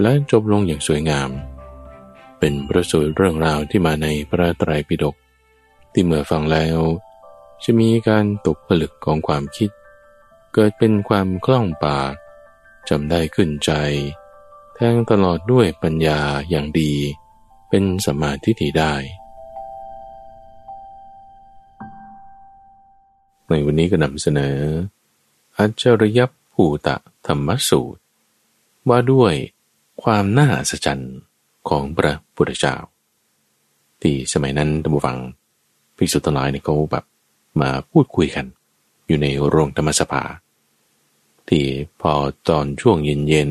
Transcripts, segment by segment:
และจบลงอย่างสวยงาม เป็นประสูตรเรื่องราวที่มาในพระไตรปิฎกที่เมื่อฟังแล้ว จะมีการตกผลึกของความคิด เกิดเป็นความคล่องปากจำได้ขึ้นใจ แทงตลอดด้วยปัญญาอย่างดี เป็นสมาธิที่ได้ ในวันนี้ก็นำเสนอ อัจฉริยภูตะธรรมสูตร ว่าด้วย ความน่าอัศจรรย์ของพระพุทธเจ้า ที่สมัยนั้นตัมบูฟังพิสุทั้งหลายเนี่ยเขาแบบมาพูดคุยกัน อยู่ในโรงธรรมสภา ที่พอตอนช่วงเย็น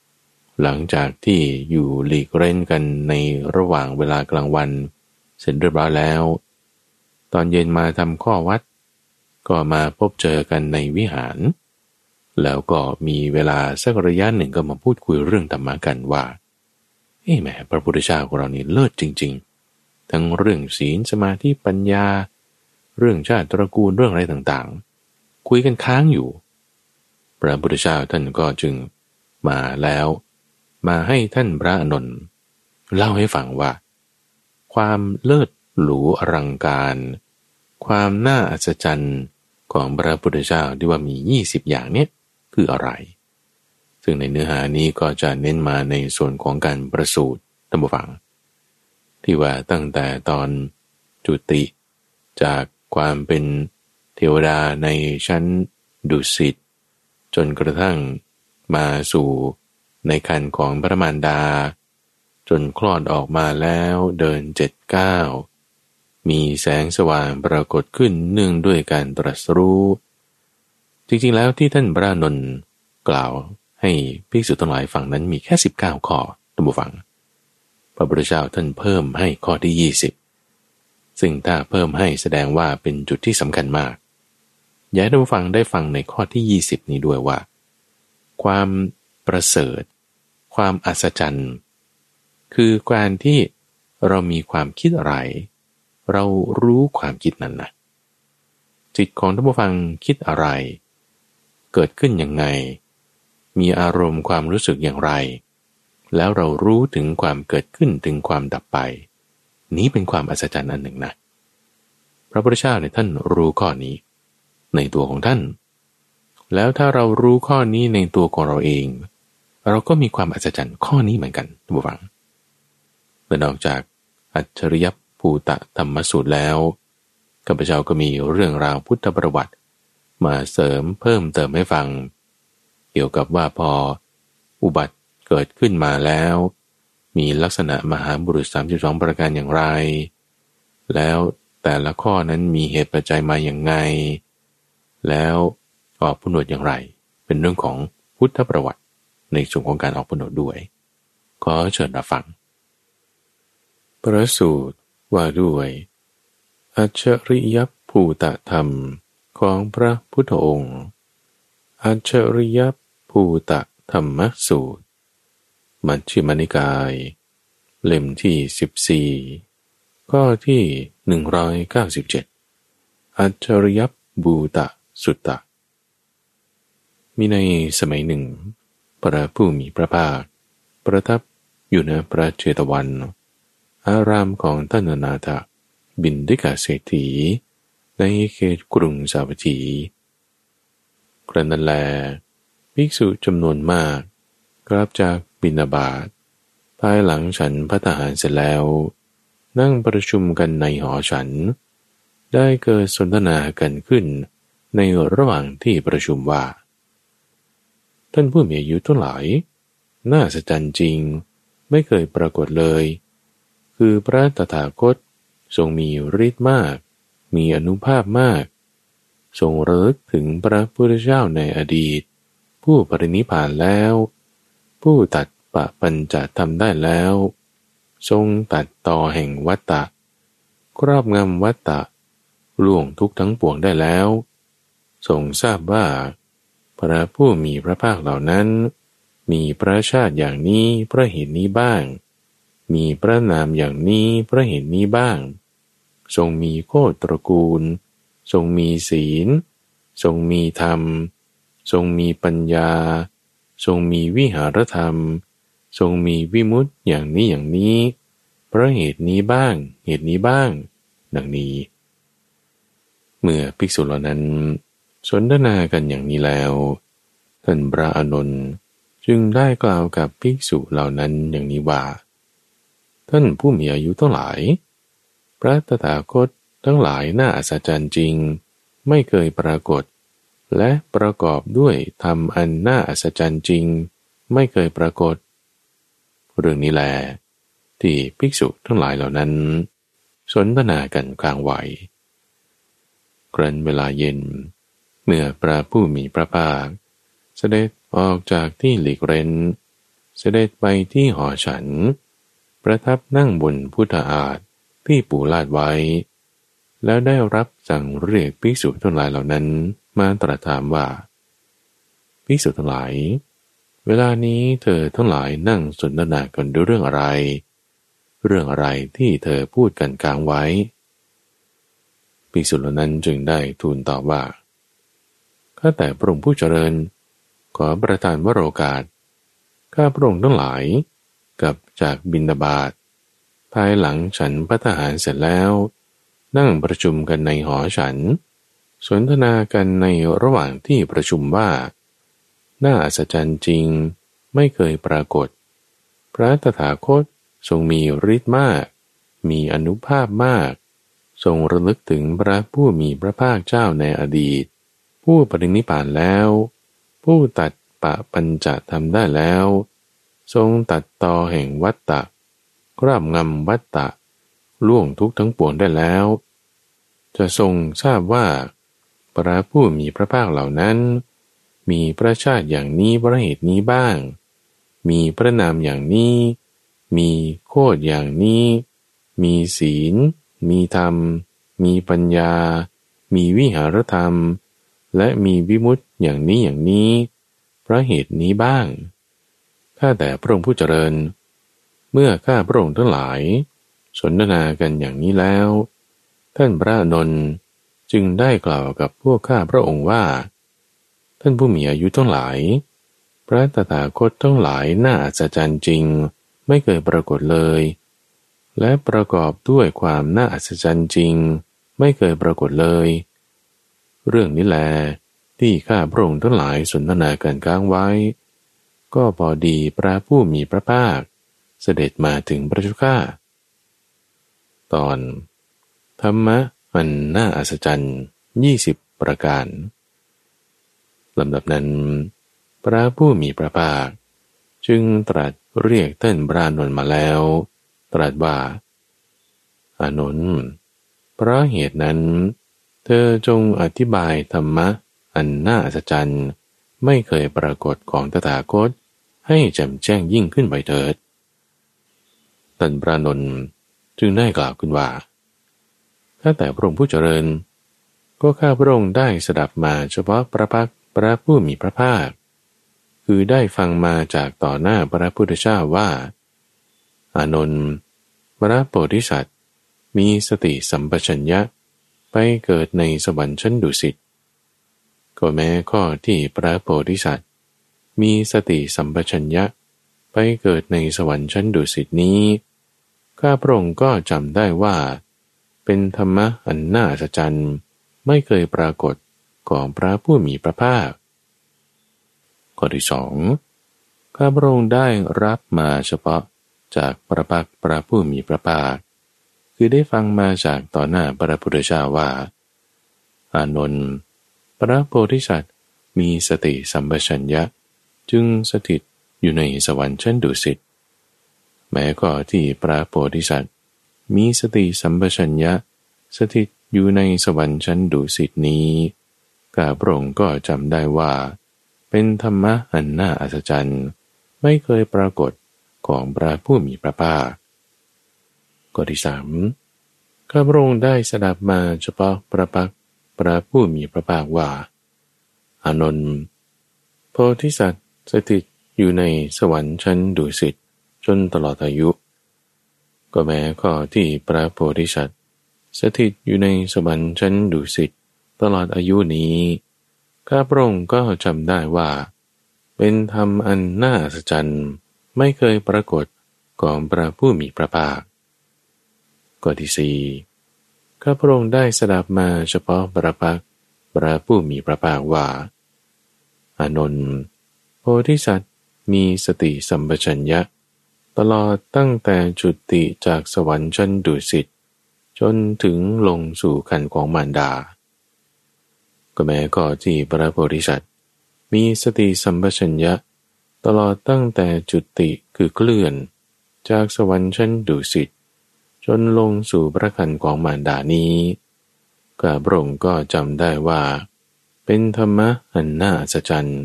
ๆหลังจากที่อยู่หลีกเล่นกันในระหว่างเวลากลางวัน เสร็จเรียบร้อยแล้ว ตอนเย็นมาทำข้อวัด ก็มาพบเจอกันในวิหาร แล้วก็มีเวลาสักระยะหนึ่งก็มาพูดคุยเรื่องธรรมะกันว่าเอ้แม่พระพุทธเจ้าของเรานี่เลิศจริง ๆ ทั้งเรื่องศีลสมาธิปัญญา เรื่องชาติตระกูลเรื่องอะไรต่างๆ คุยกันค้างอยู่ พระพุทธเจ้าท่านก็จึงมาแล้ว มาให้ท่านพระอนนท์เล่าให้ฟังว่า ความเลิศหรูอลังการ ความน่าอัศจรรย์ของพระพุทธเจ้าที่ว่ามี 20 อย่างเนี้ย คืออะไร ซึ่งในเนื้อหานี้ก็จะเน้นมาในส่วนของการประสูตรตั้งฟัง ที่ว่าตั้งแต่ตอนจุติจากความเป็นเทวดาในชั้นดุสิตจนกระทั่งมาสู่ในคันของพระมารดา จนคลอดออกมาแล้วเดินเจ็ดเก้ามีแสงสว่างปรากฏขึ้นเนื่องด้วยการตรัสรู้ จริงๆแล้วที่ท่านพระนนท์กล่าวให้ภิกษุทั้งหลายฟังนั้นมีแค่ 19 ข้อท่านผู้ฟัง พระพุทธเจ้าท่านเพิ่มให้ข้อที่ 20 ซึ่งถ้าเพิ่มให้แสดงว่าเป็นจุดที่สำคัญมาก อยากให้ท่านผู้ฟังได้ฟังในข้อที่ 20 นี้ด้วยว่า ความประเสริฐ ความอัศจรรย์ คือการที่เรามีความคิดอะไร เรารู้ความคิดนั้นนะจิตของท่านผู้ฟังคิดอะไร เกิดขึ้นยังไง มีอารมณ์ความรู้สึกอย่างไร แล้วเรารู้ถึงความเกิดขึ้นถึงความดับไป นี้เป็นความอัศจรรย์อันหนึ่งนะพระพุทธเจ้าเนี่ยท่านรู้ข้อนี้ ในตัวของท่าน แล้วถ้าเรารู้ข้อนี้ในตัวของเราเอง เราก็มีความอัศจรรย์ข้อนี้เหมือนกันทุกฝังแต่นอกจากอัจฉริยภูตะธรรมสูตรแล้วข้าพเจ้าก็มีเรื่องราวพุทธประวัติ มาเสริมเพิ่มเติมให้ฟัง เกี่ยวกับว่าพอ อุบัติเกิดขึ้นมาแล้ว มีลักษณะมหาบุรุษ 32 ประการอย่างไร แล้วแต่ละข้อนั้นมีเหตุปัจจัยมาอย่างไง แล้วออกผนวดอย่างไร เป็นเรื่องของพุทธประวัติในส่วนของการออกผนวดด้วย ขอเชิญรับฟัง ประสูตรว่าด้วย อัจฉริยภูตธรรม ของพระพุทธองค์ อัจฉริยภูตะธรรมสูตร มัชฌิมานิกาย เล่มที่ 14 ข้อที่ 197 อัจฉริยบูตะสุตตะ มีในสมัยหนึ่ง พระผู้มีพระภาค ประทับอยู่ในพระเจตวัน อารามของท่านนาถบินดิกาเศรษฐี ในเขตกรุงสาวัตถี กระนั้นแล ภิกษุจำนวนมากกลับจากบินาบาตภายหลังฉันพระทหารเสร็จแล้ว นั่งประชุมกันในหอฉัน ได้เกิดสนทนากันขึ้นในระหว่างที่ประชุมว่า ท่านผู้มีอายุทั้งหลาย น่าสะใจจริง ไม่เคยปรากฏเลย คือพระตถาคตทรงมีฤทธิ์มาก มีอนุภาพมาก ทรงระลึกถึงพระพุทธเจ้าในอดีต ผู้ปรินิพานแล้ว ผู้ตัดปะปัญจะทำได้แล้ว ทรงตัดต่อแห่งวัตตะ ครอบงำวัตตะล่วงทุกทั้งปวงได้แล้ว ทรงทราบว่า พระผู้มีพระภาคเหล่านั้น มีพระชาติอย่างนี้พระเหตุนี้บ้าง มีพระนามอย่างนี้พระเหตุนี้บ้าง ทรงมีโคตรกูล ทรงมีศีล ทรงมีธรรม ทรงมีปัญญา ทรงมีวิหารธรรม ทรงมีวิมุตติอย่างนี้อย่างนี้พระเหตุนี้บ้าง เหตุนี้บ้าง ดังนี้ เมื่อภิกษุเหล่านั้น สนทนากันอย่างนี้แล้ว ท่านพระอนุนจึงได้กล่าวกับภิกษุเหล่านั้นอย่างนี้ว่า ท่านผู้มีอายุทั้งหลาย พระตถาคตทั้งหลายน่าอัศจรรย์จริง ไม่เคยปรากฏ และประกอบด้วยธรรมอันน่าอัศจรรย์จริง ไม่เคยปรากฏ เรื่องนี้แหละที่ภิกษุทั้งหลายเหล่านั้น สนทนากันกลางไหวครันเวลาเย็น เมื่อพระผู้มีพระภาค เสด็จออกจากที่หลีกเร้น เสด็จไปที่หอฉัน ประทับนั่งบนพุทธาฏ ที่ปูลาดไว้ แล้วได้รับสั่งเรียกภิกษุทั้งหลายเหล่านั้น มาตรัสถามว่าภิกษุทั้งหลาย เวลานี้เธอทั้งหลายนั่งสนทนากันด้วยเรื่องอะไร เรื่องอะไรที่เธอพูดกันกลางไว้ภิกษุเหล่านั้นจึงได้ทูลตอบว่าข้าแต่พระองค์ผู้เจริญ ขอประทานวโรกาส ข้าพระองค์ทั้งหลาย กับจากบินดาบาต ภายหลังฉันพัฒหารเสร็จแล้ว นั่งประชุมกันในหอฉัน สนทนากันในระหว่างที่ประชุมว่า น่าอัศจรรย์จริงไม่เคยปรากฏ พระตถาคตทรงมีฤทธิ์มาก มีอนุภาพมาก ทรงระลึกถึงพระผู้มีพระภาคเจ้าในอดีต ผู้ปรินิพานแล้ว ผู้ตัดปะปัญจะทำได้แล้ว ทรงตัดต่อแห่งวัตตะ ครอบงำวัตตะ ล่วงทุกทั้งปวงได้แล้ว จะทรงทราบว่า พระผู้มีพระภาคเหล่านั้น มีพระชาติอย่างนี้พระเหตุนี้บ้าง มีพระนามอย่างนี้ มีโคดอย่างนี้ มีศีล มีธรรม มีปัญญา มีวิหารธรรม และมีวิมุตติอย่างนี้อย่างนี้ พระเหตุนี้บ้างข้าแต่พระองค์ผู้เจริญเเมื่อข้าพระองค์ทั้งหลาย สนทนากันอย่างนี้แล้ว ท่านพระนนท์จึงได้กล่าวกับพวกข้าพระองค์ว่า ท่านผู้มีอายุทั้งหลาย พระตถาคตทั้งหลายน่าอัศจรรย์จริงไม่เคยปรากฏเลย และประกอบด้วยความน่าอัศจรรย์จริง ไม่เคยปรากฏเลย เรื่องนี้แลที่ข้าพระองค์ทั้งหลายสนทนากันค้างไว้ ก็พอดีพระผู้มีพระภาค เสด็จมาถึงพระชุก้า ตอน ธรรมะมันน่าอัศจรรย์ยี่สิบประการลำดับนั้น พระผู้มีพระภาค จึงตรัสเรียกเต้นบรานนมาแล้ว ตรัสว่า อานนท์เพราะเหตุนั้น เธอจงอธิบายธรรมะอันน่าอัศจรรย์ไม่เคยปรากฏของตถาคตให้แจ่มแจ้งยิ่งขึ้นไปเถิด ตันพระนนท์จึงได้กล่าวขึ้นว่า ถ้าแต่พระองค์ผู้เจริญ ก็ข้าพระองค์ได้สดับมาเฉพาะพระพักพระผู้มีพระภาค คือได้ฟังมาจากต่อหน้าพระพุทธเจ้าว่า อานนท์พระโพธิสัตว์มีสติสัมปชัญญะไปเกิดในสวรรค์ชั้นดุสิต ก็แม้ข้อที่พระโพธิสัตว์มีสติสัมปชัญญะไปเกิดในสวรรค์ชั้นดุสิตนี้ ข้าพระองค์ก็จำได้ว่า เป็นธรรมะอันน่าอัศจรรย์ไม่เคยปรากฏของพระผู้มีพระภาคข้อที่สองข้าพระองค์ได้รับมาเฉพาะจากพระพักพระผู้มีพระภาค คือได้ฟังมาจากต่อหน้าพระพุทธเจ้าว่า อานนท์พระโพธิสัตว์มีสติสัมปชัญญะ จึงสถิตอยู่ในสวรรค์ชั้นดุสิต แม้ก็ที่พระโพธิสัตว์ มีสติสัมปชัญญะ สถิตอยู่ในสวรรค์ชั้นดุสิตนี้กาพระองค์ก็จำได้ว่า เป็นธรรมะอันน่าอัศจรรย์ ไม่เคยปรากฏของพระผู้มีพระภาคข้อที่สามข้าพระองค์ได้สดับมาเฉพาะพระพักพระผู้มีพระภาคว่า อานนท์โพธิสัตว์สถิตอยู่ในสวรรค์ชั้นดุสิต จนตลอดอายุ ก็แม้ข้อที่พระโพธิสัตว์สถิตอยู่ในสวรรค์ชั้นดุสิตตลอดอายุนี้ข้าพระองค์ก็จำได้ว่า เป็นธรรมอันน่าสะใจไม่เคยปรากฏของพระผู้มีพระภาคข้อที่สี่ข้าพระองค์ได้สดับมาเฉพาะพระพักพระผู้มีพระภาคว่า อานนท์โพธิสัตว์มีสติสัมปชัญญะ ตลอดตั้งแต่จุติจากสวรรค์ชั้นดุสิตจนถึงลงสู่คันของมารดา ก็แม้ก่อที่พระโพธิสัตว์ มีสติสัมปชัญญะ ตลอดตั้งแต่จุติคือเคลื่อน จากสวรรค์ชั้นดุสิตจนลงสู่พระคันของมารดานี้กาพระองค์ก็จำได้ว่า เป็นธรรมะอันน่าอัศจรรย์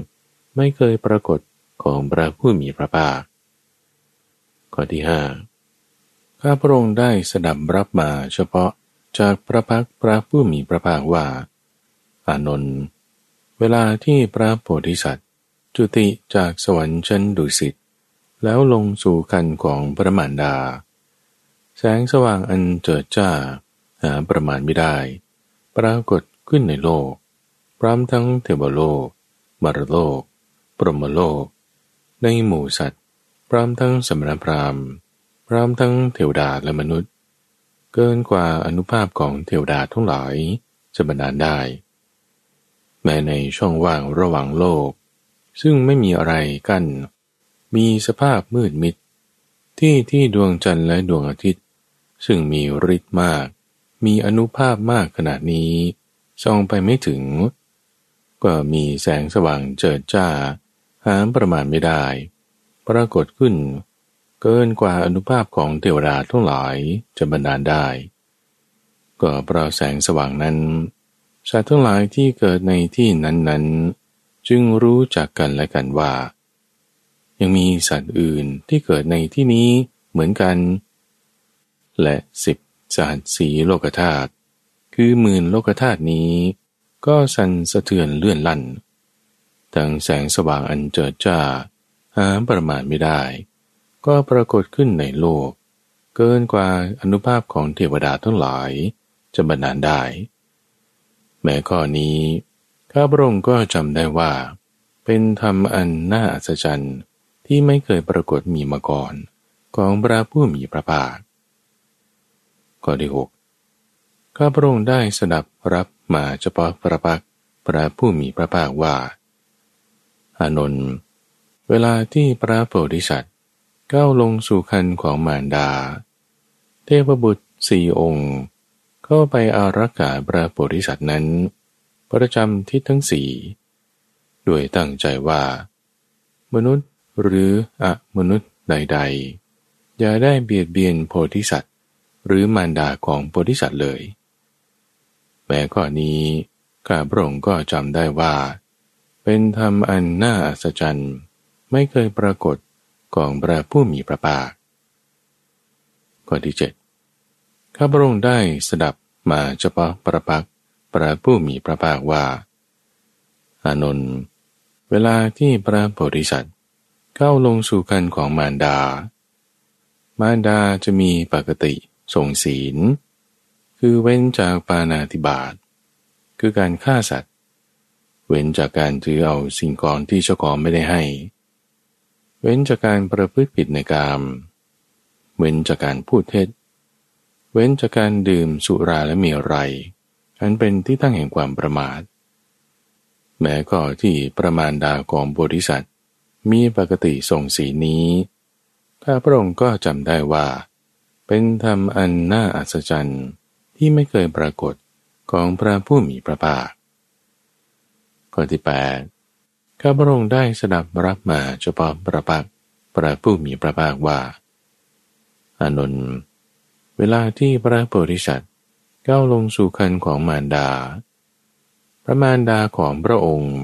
ไม่เคยปรากฏของพระผู้มีพระภาค ข้อที่ห้าข้าพระองค์ได้สดับรับมาเฉพาะจากพระพักพระผู้มีพระภาคว่า อานนท์เวลาที่พระโพธิสัตว์ จุติจากสวรรค์ชั้นดุสิตแล้วลงสู่คันของพระมารดา แสงสว่างอันเจิดจ้าหาประมาณไม่ได้ ปรากฏขึ้นในโลก พร้อมทั้งเทวโลกมรโลก ปรมโลก ในหมู่สัตว์ ร้อมทั้งสมณพราหมณ์พร้อมทั้งเทวดาและมนุษย์ เกินกว่าอนุภาพของเทวดาทั้งหลายจะบรรดาได้ แม้ในช่องว่างระหว่างโลก ซึ่งไม่มีอะไรกัน้นมีสภาพมืดมิด ที่ที่ดวงจันทร์และดวงอาทิตย์ ซึ่งมีฤทธิ์มาก มีอนุภาพมากขนาดนี้ส่องไปไม่ถึง ก็มีแสงสว่างเจิดจ้า หาประมาณไม่ได้ ปรากฏขึ้น เกินกว่าอนุภาพของเทวดาทั้งหลายจะบรรดาลได้ ก็เพราะแสงสว่างนั้นสัตว์ทั้งหลายที่เกิดในที่นั้นๆ จึงรู้จักกันและกันว่า ยังมีสัตว์อื่นที่เกิดในที่นี้เหมือนกัน และสิบสหัสสีโลกธาตุคือหมื่นโลกธาตุนี้ ก็สั่นสะเทือนเลื่อนลั่นทั้งแสงสว่างอันเจิดจ้า หาประมาณไม่ได้ ก็ปรากฏขึ้นในโลก เกินกว่าอนุภาพของเทวดาทั้งหลายจะบรรดาลได้ แม้ข้อนี้ข้าพระองค์ก็จำได้ว่า เป็นธรรมอันน่าอัศจรรย์ที่ไม่เคยปรากฏมีมาก่อนของพระผู้มีพระภาคข้อที่หกข้าพระองค์ได้สดับรับมาเฉพาะพระพักพระผู้มีพระภาคว่า อานนท์ เวลาที่พระโพธิสัตว์ก้าวลงสู่คันของมารดา เทพบุตรสี่องค์ เข้าไปอารักขาพระโพธิสัตว์นั้น ประจำทิศทั้งสี่ด้วยตั้งใจว่า มนุษย์หรืออะมนุษย์ใด ๆ อย่าได้เบียดเบียนโพธิสัตว์ หรือมารดาของโพธิสัตว์เลยแม้ข้อนี้ข้าพระองค์ก็จำได้ว่า เป็นธรรมอันน่าอัศจรรย์ ไม่เคยปรากฏของพระผู้มีพระภาคข้อที่เจ็ดข้าพระองค์ได้สดับมาเฉพาะพระพักพระผู้มีพระภาคว่า อานนท์เวลาที่พระโพธิสัตว์เข้าลงสู่คันของมารดา มารดาจะมีปกติทรงศีล คือเว้นจากปานาติบาตคือการฆ่าสัตว์ เว้นจากการถือเอาสิ่งของที่เจ้าของไม่ได้ให้ เว้นจากการประพฤติผิดในกาม เว้นจากการพูดเท็จ เว้นจากการดื่มสุราและมีไร อันเป็นที่ตั้งแห่งความประมาท แม้ก็ที่ประมาณดาของบริษัทมีปกติส่งสีนี้ข้าพระองค์ก็จำได้ว่า เป็นธรรมอันน่าอัศจรรย์ที่ไม่เคยปรากฏของพระผู้มีพระภาคข้อที่แปด ข้าพระองค์ได้สดับรับมาเฉพาะพระพักพระผู้มีพระภาคว่า อานนท์เวลาที่พระโพธิสัตว์ก้าวลงสู่คันของมารดา พระมารดาของพระองค์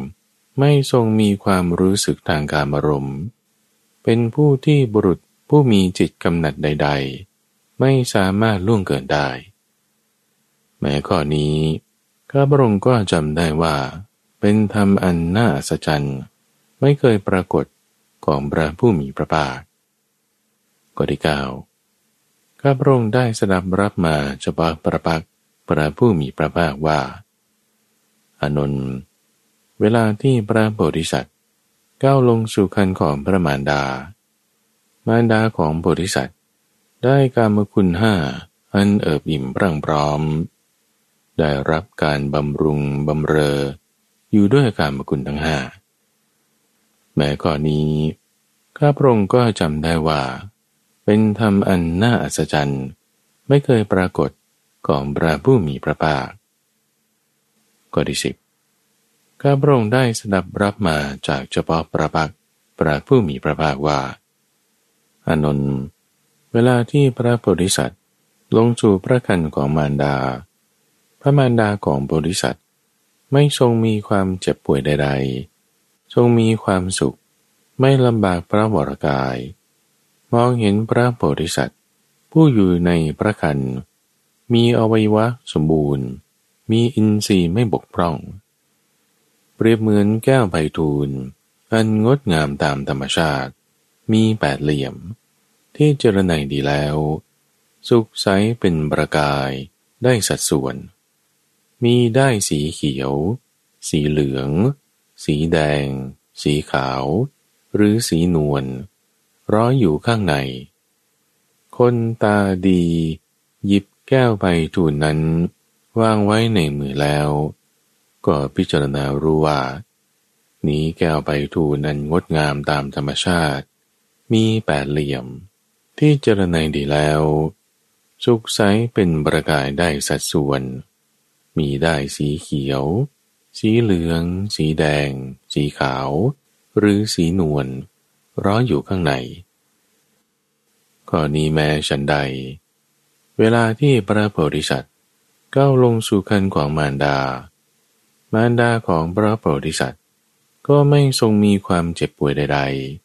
ไม่ทรงมีความรู้สึกทางการอารมณ์ เป็นผู้ที่บุรุษผู้มีจิตกำหนัดใด ๆ ไม่สามารถล่วงเกินได้ แม้ข้อนี้ข้าพระองค์ก็จำได้ว่า เป็นธรรมอันน่าอัศจรรย์ไม่เคยปรากฏของพระผู้มีพระภาคข้อที่เก้าข้าพระองค์ได้สดับรับมาเฉพาะประปักพระผู้มีพระภาคว่า อานนท์เวลาที่พระโพธิสัตว์ก้าวลงสู่คันของพระมารดา มารดาของโพธิสัตว์ได้กามคุณห้าอันเอิบอิ่มร่างพร้อม ได้รับการบำรุงบำเรอ อยู่ด้วยการมคุณทั้งห้าแม้ก่อนนี้ ข้าพระองค์ก็จำได้ว่า เป็นธรรมอันน่าอัศจรรย์ ไม่เคยปรากฏของพระผู้มีพระภาคข้อที่สิบข้าพระองค์ได้สดับรับมาจากเฉพาะพระพักพระผู้มีพระภาคว่า อานนท์เวลาที่พระโพธิสัตว์ลงสู่พระคันของมารดา พระมารดาของโพธิสัตว์ ไม่ทรงมีความเจ็บป่วยใด ๆ ทรงมีความสุข ไม่ลำบากพระวรกาย มองเห็นพระโพธิสัตว์ ผู้อยู่ในพระคัน มีอวัยวะสมบูรณ์ มีอินทรีย์ไม่บกพร่อง เปรียบเหมือนแก้วใบทูล อันงดงามตามธรรมชาติ มีแปดเหลี่ยม ที่เจรไนดีแล้ว สุขใสเป็นประกายได้สัดส่วน มีได้สีเขียว สีเหลือง สีแดง สีขาว หรือสีนวลร้อยอยู่ข้างใน คนตาดี หยิบแก้วใบทูลนั้น วางไว้ในมือแล้ว ก็พิจารณารู้ว่า นี้แก้วใบทูนั้นงดงามตามธรรมชาติ มีแปดเหลี่ยม ที่เจรไนดีแล้ว สุกใสเป็นประกายได้สัดส่วน มีได้สีเขียว สีเหลือง สีแดง สีขาว หรือสีนวลร้อยอยู่ข้างในก็นี้แม้ฉันใด เวลาที่พระโพธิสัตว์ก้าวลงสู่คันของมารดา มารดาของพระโพธิสัตว์ก็ไม่ทรงมีความเจ็บป่วยใด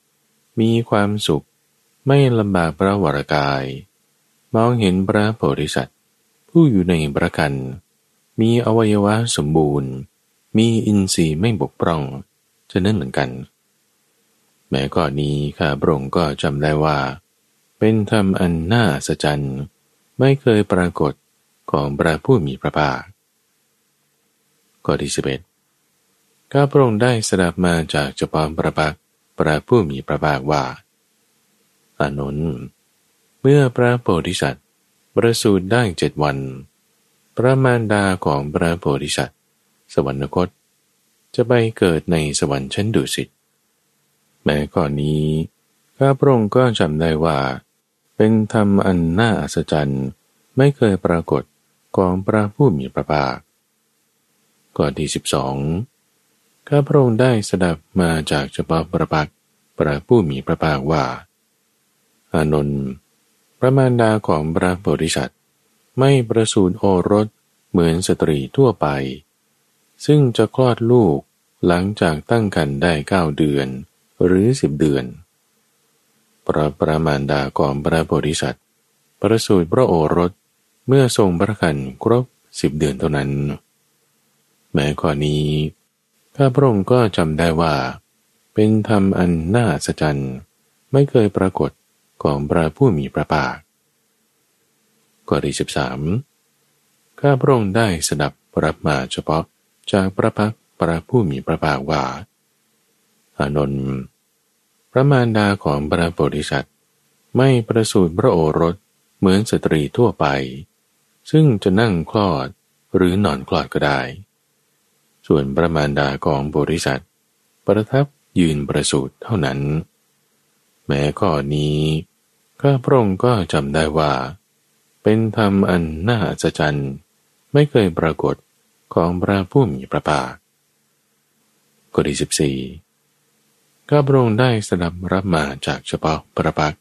ๆ มีความสุขไม่ลำบากพระวรกาย มองเห็นพระโพธิสัตว์ผู้อยู่ในประกัน มีอวัยวะสมบูรณ์ มีอินทรีย์ไม่บกพร่องจะนั่นเหมือนกัน แม้ก่อนนี้ข้าพระองค์ก็จำได้ว่า เป็นธรรมอันน่าสะใจไม่เคยปรากฏของพระผู้มีพระภาคข้อที่สิบเอ็ดข้าพระองค์ได้สดับมาจากเฉพาพระพักพระผู้มีพระภาคว่า อานนท์เมื่อพระโพธิสัตว์ประสูติได้เจ็ดวัน พระมารดาของพระโพธิสัตว์ สวรรคต จะไปเกิดในสวรรค์ชั้นดุสิตแม้ก่อนนี้ข้าพระองค์ก็จำได้ว่า เป็นธรรมอันน่าอัศจรรย์ไม่เคยปรากฏของพระผู้มีพระภาคข้อนที่สิบสองข้าพระองค์ได้สดับมาจากเฉพาะประปักพระผู้มีพระภาคว่า อานนท์พระมารดาของพระโพธิสัตว์ ไม่ประสูติโอรสเหมือนสตรีทั่วไป ซึ่งจะคลอดลูกหลังจากตั้งครรภ์ได้เก้าเดือนหรือสิบเดือน พระประมารดาของพระโพธิสัตว์ ประสูติพระโอรสเมื่อทรงพระคันครบสิบเดือนเท่านั้น แม้ข้อนี้ ข้าพระองค์ก็จำได้ว่า เป็นธรรมอันน่าสะใจไม่เคยปรากฏของพระผู้มีพระภาค ข้อที่สิบสามข้าพระองค์ได้สดับรับมาเฉพาะจากพระพักพระผู้มีพระภาคว่า อานนท์พระมารดาของพระโพธิสัตว์ไม่ประสูติพระโอรสเหมือนสตรีทั่วไป ซึ่งจะนั่งคลอดหรือนอนคลอดก็ได้ ส่วนประมาณดาของบริษัท ประทับยืนประสูติเท่านั้น แม้ข้อนี้ข้าพระองค์ก็จำได้ว่า เป็นธรรมอันน่าอัศจรรย์ไม่เคยปรากฏของพระผู้มีพระภาคข้อที่สิบสี่ข้าพระองค์ได้สดับรับมาจากเฉพาะพระพัก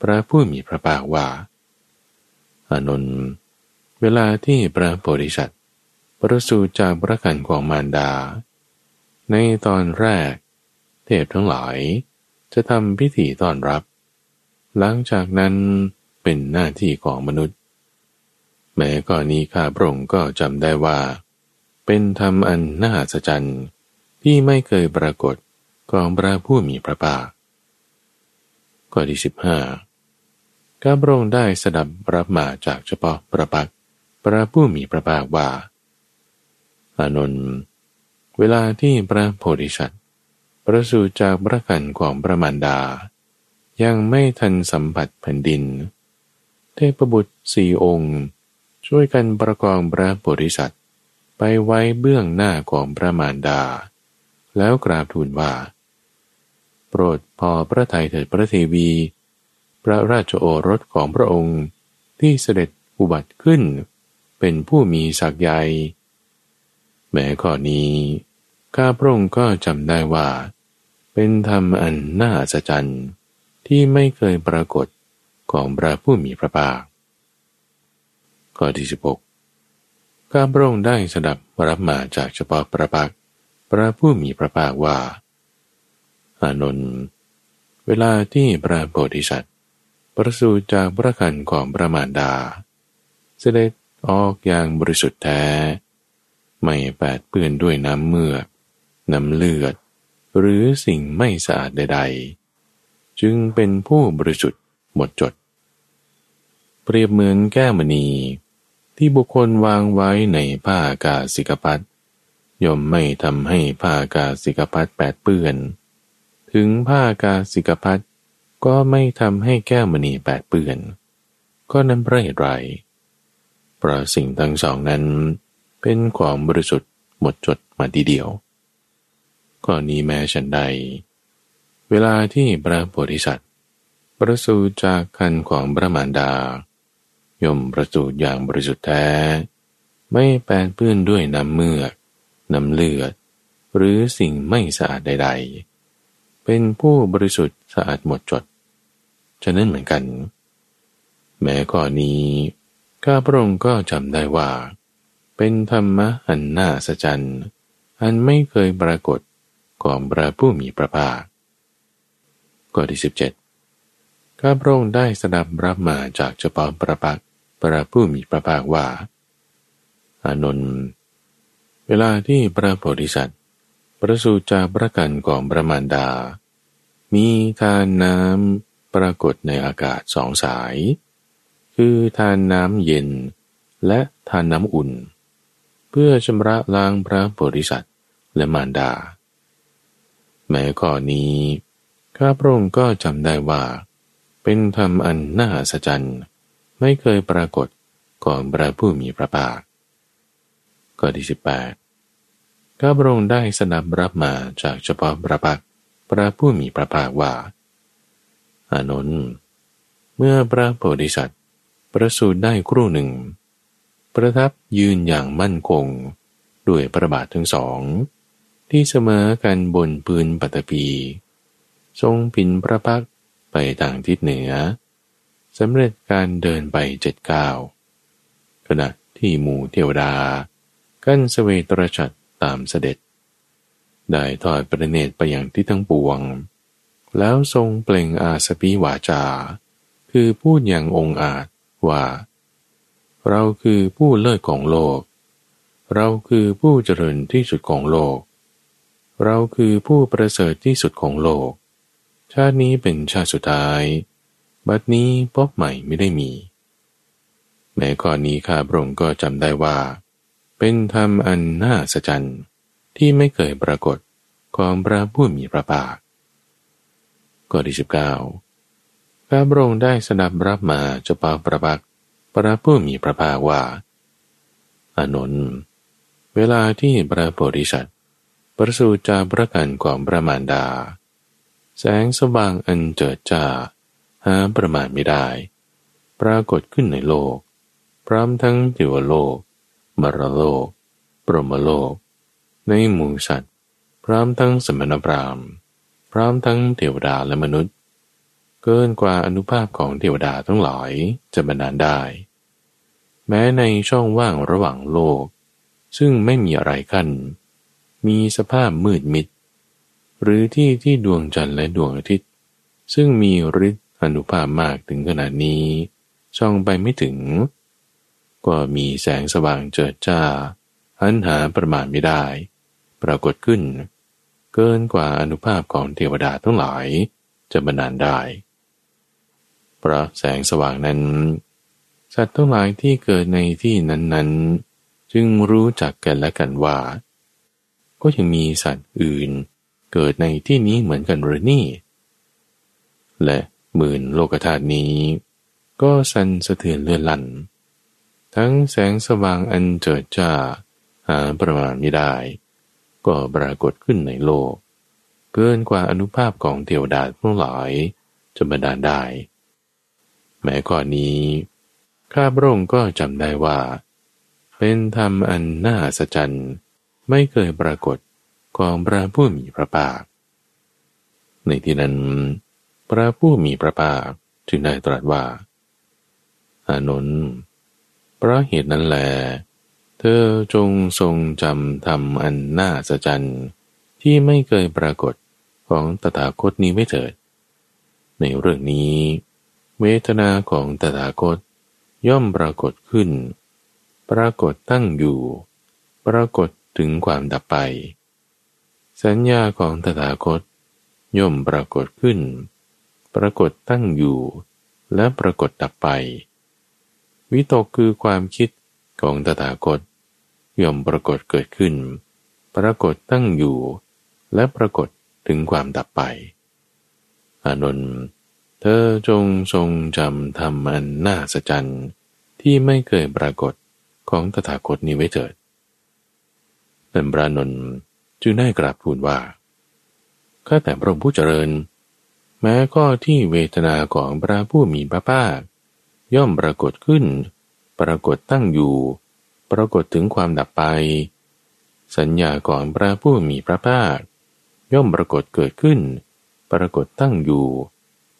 พระผู้มีพระภาคว่า อานนท์เวลาที่พระโพธิสัตว์ประสูติจากพระคันของมารดา ในตอนแรก เทพทั้งหลายจะทำพิธีต้อนรับ หลังจากนั้นเป็นหน้าที่ของมนุษย์ แม้ก่อนนี้ข้าพระองค์ก็จำได้ว่า เป็นธรรมอันน่าสะใจที่ไม่เคยปรากฏของพระผู้มีพระภาคข้อที่สิบห้าข้าพระองค์ได้สดับรับมาจากเฉพาะพระปักพระผู้มีพระภาคว่าอานนท์เวลาที่พระโพธิสัตว์ประสูติจากพระกันของพระมารดา ยังไม่ทันสัมผัสแผ่นดิน เทพบุตรสี่องค์ ช่วยกันประกองพระโพธิสัตว์ ไปไว้เบื้องหน้าของพระมารดา แล้วกราบทูลว่า โปรดพอพระทัยเถิดพระเทวี พระราชโอรสของพระองค์ที่เสด็จอุบัติขึ้น เป็นผู้มีศักย์ใหญ่แม้ข้อนี้ข้าพระองค์ก็จำได้ว่า เป็นธรรมอันน่าอัศจรรย์ที่ไม่เคยปรากฏของพระผู้มีพระภาค ข้อที่สิบหกข้าพระองค์ได้สดับรับมาจากเฉพาะพระภาคพระผู้มีพระภาคว่า อานนท์เวลาที่พระโพธิสัตว์ประสูติจากพระคันของพระมารดา เสด็จออกอย่างบริสุทธิ์แท้ ไม่แปดเปื้อนด้วยน้ำเมือก น้ำเลือด หรือสิ่งไม่สะอาดใด ๆ จึงเป็นผู้บริสุทธิ์หมดจด เปรียบเหมือนแก้วมณี ที่บุคคลวางไว้ในผ้ากาสิกพัดย่อมไม่ทำให้ผ้ากาสิกพัดแปดเปื้อน ถึงผ้ากาสิกพัดก็ไม่ทำให้แก้วมณีแปดเปื้อน ก็นั้นเพราะเหตุไรเพราะสิ่งทั้งสองนั้น เป็นความบริสุทธิ์หมดจดมาทีเดียวก็นี้แม้ฉันใด เวลาที่พระโพธิสัตว์ ประสูติจากคันของพระมารดา ยมประสูติอย่างบริสุทธิ์แท้ ไม่แปนเปื้อนด้วยน้ำเมือกน้ำเลือด หรือสิ่งไม่สะอาดใด ๆ เป็นผู้บริสุทธิ์สะอาดหมดจด ฉะนั้นเหมือนกัน แม้ก่อนนี้ข้าพระองค์ก็จำได้ว่า เป็นธรรมะอันน่าสะใจอันไม่เคยปรากฏของพระผู้มีพระภาคข้อที่สิบเจ็ดข้าพระองค์ได้สดับรับมาจากเฉพาะพระปัก พระผู้มีพระภาคว่า อานนท์เวลาที่พระโพธิสัตว์ ประสูติจากพระกันของพระมารดา มีทานน้ำปรากฏในอากาศสองสาย คือทานน้ำเย็นและทานน้ำอุ่น เพื่อชำระล้างพระโพธิสัตว์และมารดา แม้ข้อนี้ข้าพระองค์ก็จำได้ว่า เป็นธรรมอันน่าสะใจ ไม่เคยปรากฏก่อนพระผู้มีพระภาคข้อที่สิบแปดข้าพระองค์ได้สนับรับมาจากเฉพาะพระพักพระผู้มีพระภาคว่า อานนท์เมื่อพระโพธิสัตว์ ประสูติได้ครู่หนึ่ง ประทับยืนอย่างมั่นคงด้วยพระบาททั้งสอง ที่เสมอกันบนพื้นปัตภีทรงผินพระพักไปทางทิศเหนือ สำเร็จการเดินไปเจ็ดก้าวขณะที่หมู่เทวดา กั้นสเสวตรชัดตามเสด็จ ได้ทอดประเนตรไปอย่างที่ทั้งปวง แล้วทรงเปล่งอาสปีวาจา คือพูดอย่างองอาจว่า เราคือผู้เลิศของโลก เราคือผู้เจริญที่สุดของโลก เราคือผู้ประเสริฐที่สุดของโลก ชาตินี้เป็นชาติสุดท้าย บัดนี้พบใหม่ไม่ได้มีแม้ก่อนนี้ข้าพระองค์ก็จำได้ว่า เป็นธรรมอันน่าสะใจที่ไม่เคยปรากฏของพระผู้มีพระภาคข้อที่สิบเก้าข้าพระองค์ได้สดับรับมาจะปาประบักพระผู้มีพระภาคว่าอานนท์เวลาที่พระโพธิสัตว์ประสูติจากพระกันของพระมารดา แสงสว่างอันเจิดจ้า หาประมาณไม่ได้ ปรากฏขึ้นในโลก พร้อมทั้งเทวโลก มรโลก ปรมโลก ในหมู่สัตว์ พร้อมทั้งสมณพราหมณ์ พร้อมทั้งเทวดาและมนุษย์ เกินกว่าอนุภาพของเทวดาทั้งหลายจะบรรดาลได้ แม้ในช่องว่างระหว่างโลก ซึ่งไม่มีอะไรกั้นมีสภาพมืดมิด หรือที่ที่ดวงจันทร์และดวงอาทิตย์ ซึ่งมีฤทธิ์ อนุภาพมากถึงขนาดนี้ช่องไปไม่ถึง ก็มีแสงสว่างเจิดจ้าอันหาประมาณไม่ได้ ปรากฏขึ้น เกินกว่าอนุภาพของเทวดาทั้งหลายจะบรรดาลได้เพราะแสงสว่างนั้น สัตว์ทั้งหลายที่เกิดในที่นั้น ๆ จึงรู้จักกันและกันว่า ก็ยังมีสัตว์อื่นเกิดในที่นี้เหมือนกันหรือนี่ และ หมื่นโลกธาตุนี้ ก็สั่นสะเทือนเลื่อนลั่น ทั้งแสงสว่างอันเจิดจ้าหาประมาณไม่ได้ ก็ปรากฏขึ้นในโลก เกินกว่าอนุภาพของเทวดาทั้งหลายจะบรรดาได้ แม้ก่อนนี้ ข้าพระองค์ก็จำได้ว่า เป็นธรรมอันน่าสะใจไม่เคยปรากฏของพระผู้มีพระภาคในที่นั้น พระผู้มีพระภาคจึงได้ตรัสว่า อานนท์เพราะเหตุนั้นแหลเธอจงทรงจำธรรมอันน่าสะใจที่ไม่เคยปรากฏของตถาคตนี้ไม่เถิด ในเรื่องนี้ เวทนาของตถาคตย่อมปรากฏขึ้น ปรากฏตั้งอยู่ ปรากฏถึงความดับไป สัญญาของตถาคตย่อมปรากฏขึ้น ปรากฏตั้งอยู่ และปรากฏดับไป วิตกคือความคิดของตถาคต ย่อมปรากฏเกิดขึ้น ปรากฏตั้งอยู่ และปรากฏถึงความดับไป อานนท์เธอจงทรงจำธรรมอันน่าสะใจที่ไม่เคยปรากฏของตถาคตนี้ไว้เถิดเป็นพระนนท์จึงได้กราบทูลว่าข้าแต่พระองค์ผู้เจริญ แม้ข้อที่เวทนาของพระผู้มีพระภาค ย่อมปรากฏขึ้น ปรากฏตั้งอยู่ ปรากฏถึงความดับไป สัญญาของพระผู้มีพระภาค ย่อมปรากฏเกิดขึ้น ปรากฏตั้งอยู่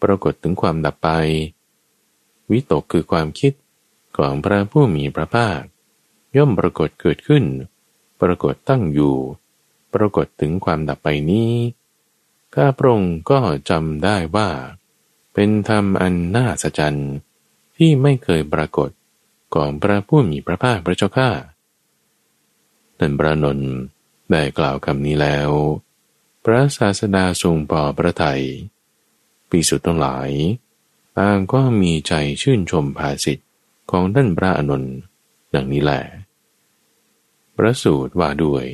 ปรากฏถึงความดับไป วิตกคือความคิดของพระผู้มีพระภาค ย่อมปรากฏเกิดขึ้น ปรากฏตั้งอยู่ ปรากฏถึงความดับไปนี้ ข้าพระองค์ก็จำได้ว่า เป็นธรรมอันน่าสะใจที่ไม่เคยปรากฏก่อนพระผู้มีพระภาคพระเจ้าข้าท่านพระนนท์ได้กล่าวคำนี้แล้ว พระศาสดาทรงปอพระไทยปีสุดทั้งหลายต่างก็มีใจชื่นชมภาสิทธิ์ของท่านพระอนนท์ดังนี้แหละพระสูตรว่าด้วย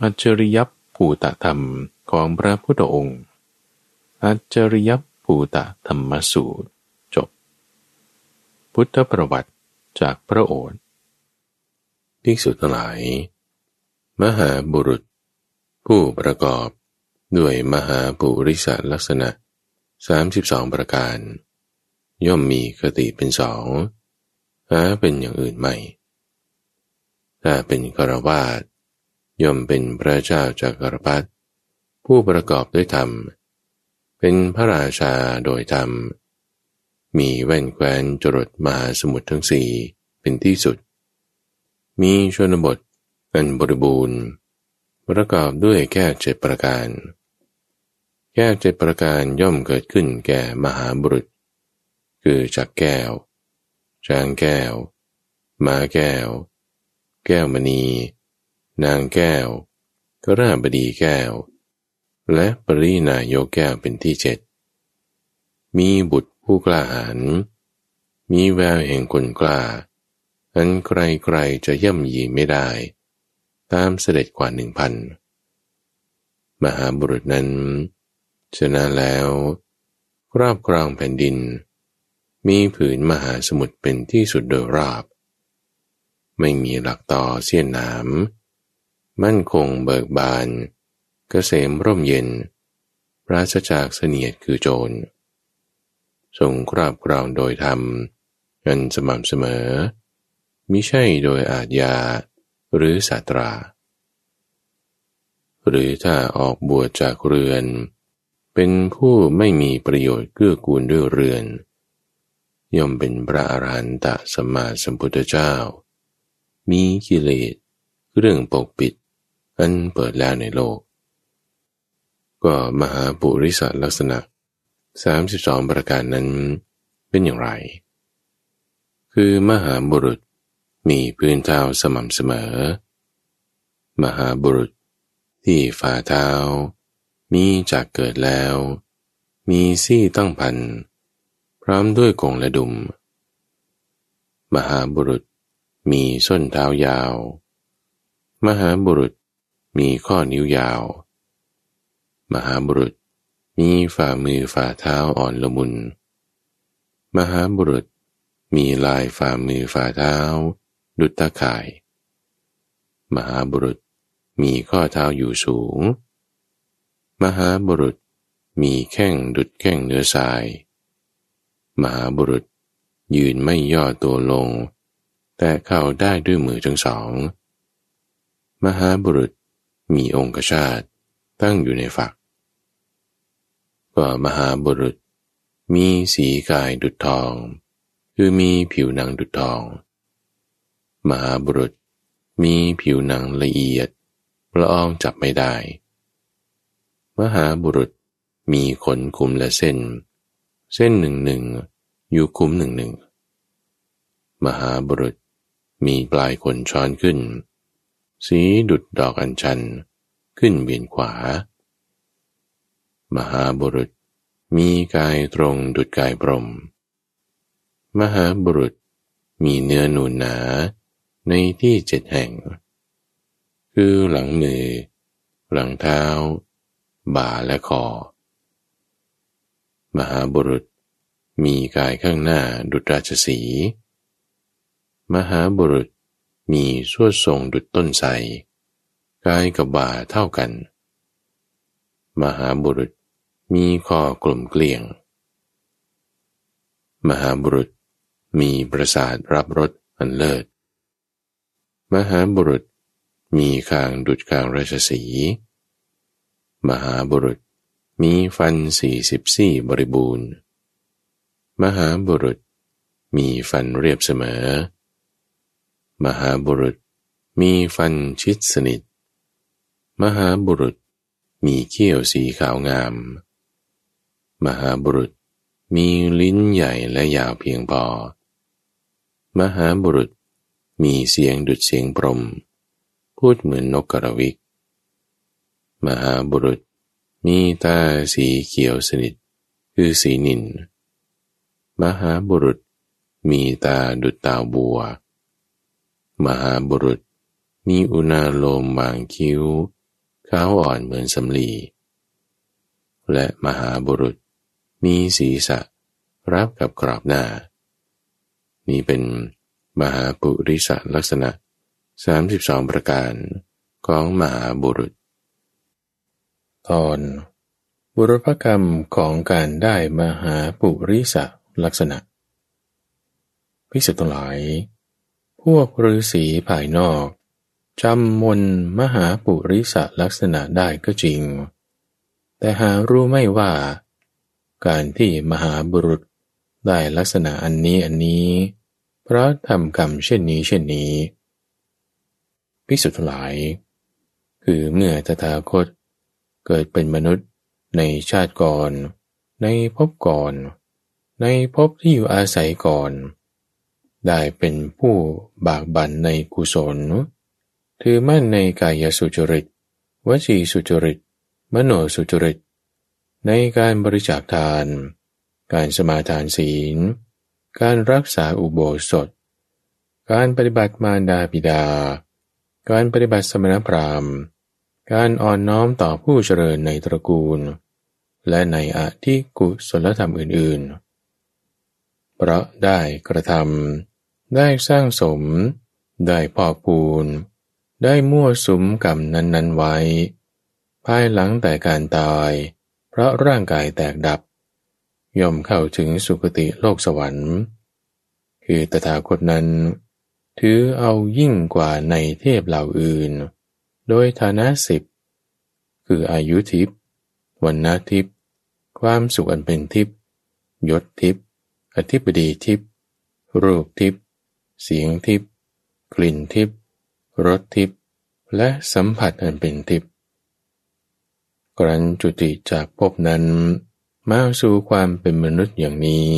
อัจฉริยภูตธรรม ของพระพุทธองค์ อัจฉริยภูตธรรมสูตร จบ พุทธประวัติจากพระโอษฐ์ภิกษุทั้งหลาย มหาบุรุษ ผู้ประกอบด้วยมหาปุริสลักษณะ 32 ประการ ย่อมมีคติเป็นสองหาเป็นอย่างอื่นไม่ ถ้าเป็นคารวาสย่อมเป็นพระเจ้าจากกรพัด ผู้ประกอบด้วยธรรม เป็นพระราชาโดยธรรม มีแว่นแควนจรดมาสมุทรทั้งสี่เป็นที่สุด มีชนบทอันบริบูรณ์ ประกอบด้วยแก้เจ็ดประการแก้เจ็ดประการย่อมเกิดขึ้นแก่มหาบุรุษ คือจักแก้ว จางแก้ว มาแก้ว แก้วมณี นางแก้วกราบดีแก้ว และปรีนายกแก้วเป็นที่เจ็ด มีบุตรผู้กล้าหาญ มีแววแห่งคนกล้า อันใครๆจะย่ำยีไม่ได้ ตามเสด็จกว่าหนึ่งพัน มหาบุรุษนั้น ชนะแล้วครอบครองแผ่นดิน มีผืนมหาสมุทรเป็นที่สุดโดยรอบ ไม่มีหลักต่อเสี้ยนน้ำมั่นคงเบิกบานเกษมร่มเย็น ปราศจากเสนียดคือโจร ทรงครอบครองโดยธรรมกันสม่ำเสมอมิใช่โดยอาทยาหรือสาตรา หรือถ้าออกบวชจากเรือน เป็นผู้ไม่มีประโยชน์เกื้อกูลด้วยเรือน ย่อมเป็นพระอรหันตสมมาสัมพุทธเจ้า มีกิเลสเรื่องปกปิด อันเปิดแล้วในโลก ก็มหาปุริสลักษณะ 32 ประการนั้นเป็นอย่างไร คือมหาบุรุษมีพื้นเท้าสม่ำเสมอ มหาบุรุษที่ฝ่าเท้า มีจากเกิดแล้ว มีซี่ตั้งพัน พร้อมด้วยกงและดุม มหาบุรุษมีส้นเท้ายาว มหาบุรุษมีข้อนิ้วยาว มหาบุรุษ มีฝ่ามือฝ่าเท้าอ่อนละมุน มหาบุรุษ มีลายฝ่ามือฝ่าเท้า ดุจตาข่าย มหาบุรุษ มีข้อเท้าอยู่สูง มหาบุรุษ มีแข้งดุจแข้งเนื้อทราย มหาบุรุษ ยืนไม่ย่อตัวลง แต่เข้าได้ด้วยมือทั้งสอง มหาบุรุษมีองคชาตตั้งอยู่ในฝัก ก็มหาบุรุษ มีสีกายดุจทอง คือมีผิวหนังดุจทอง มหาบุรุษ มีผิวหนังละเอียดละอองจับไม่ได้ มหาบุรุษมีขนคุมและเส้น เส้นหนึ่งหนึ่งอยู่คุ้มหนึ่งหนึ่งมหาบุรุษมีปลายขนช้อนขึ้น สีดุดดอกอัญชัน ขึ้นเวียนขวา มหาบุรุษ มีกายตรงดุจกายพรม มหาบุรุษมีเนื้อหนูหนาในที่เจ็ดแห่ง คือหลังมือ หลังเท้า บ่าและคอ มหาบุรุษ มีกายข้างหน้าดุจราชสี มหาบุรุษมีสวทรงดุจต้นไทรกายกับบ่าเท่ากัน มหาบุรุษ มีคอกลุ่มเกลียง มหาบุรุษมีประสาทรับรสอันเลิศ มหาบุรุษมีคางดุจคางราชสี มหาบุรุษมีฟันสี่สิบสี่บริบูรณ์ มหาบุรุษมีฟันเรียบเสมอ มหาบุรุษมีฟันชิดสนิท มหาบุรุษมีเขี้ยวสีขาวงาม มหาบุรุษ มีลิ้นใหญ่และยาวเพียงพอ มหาบุรุษ มีเสียงดุดเสียงพรม พูดเหมือนนกกระวิก มหาบุรุษ มีตาสีเขียวสนิท คือสีนินมหาบุรุษ มีตาดุดตาบัว มหาบุรุษ มีอุณาโลมบางคิ้วขาวอ่อนเหมือนสำลีและมหาบุรุษ มีศีรษะรับกับกรอบหน้า นี่เป็นมหาปุริสลักษณะ 32 ประการของมหาบุรุษ ตอน บุรพกรรมของการได้มหาปุริสลักษณะพิสุทั้งหลาย พวกฤาษีภายนอกจำมนมหาปุริสลักษณะได้ก็จริง แต่หารู้ไม่ว่า การที่มหาบุรุษได้ลักษณะอันนี้อันนี้ เพราะทำกรรมเช่นนี้เช่นนี้พิสุทธิ์หลาย คือเมื่อตถาคต เกิดเป็นมนุษย์ในชาติก่อน ในภพก่อน ในภพที่อยู่อาศัยก่อน ได้เป็นผู้บากบั่นในกุศล ถือมั่นในกายสุจริต วจีสุจริต มโนสุจริต ในการบริจาคทาน การสมาทานศีล การรักษาอุโบสถ การปฏิบัติมารดาบิดา การปฏิบัติสมณพราหมณ์ การอ่อนน้อมต่อผู้เจริญในตระกูล และในอธิกุศลธรรมอื่น ๆ เพราะได้กระทำได้สร้างสม ได้พอปูน ได้มั่วสุมกรรมนั้น ๆ ไว้ ภายหลังแต่การตาย เพราะร่างกายแตกดับ ย่อมเข้าถึงสุคติโลกสวรรค์ คือตถาคตนั้น ถือเอายิ่งกว่าในเทพเหล่าอื่น โดยฐานะสิบคืออายุทิพย์วันนาทิพย์ความสุขอันเป็นทิพย์ยศทิพย์อธิปดีทิพย์รูปทิพย์เสียงทิพย์กลิ่นทิพย์รสทิพย์และสัมผัสอันเป็นทิพย์ ครั้นจุติจากภพนั้น มาสู่ความเป็นมนุษย์อย่างนี้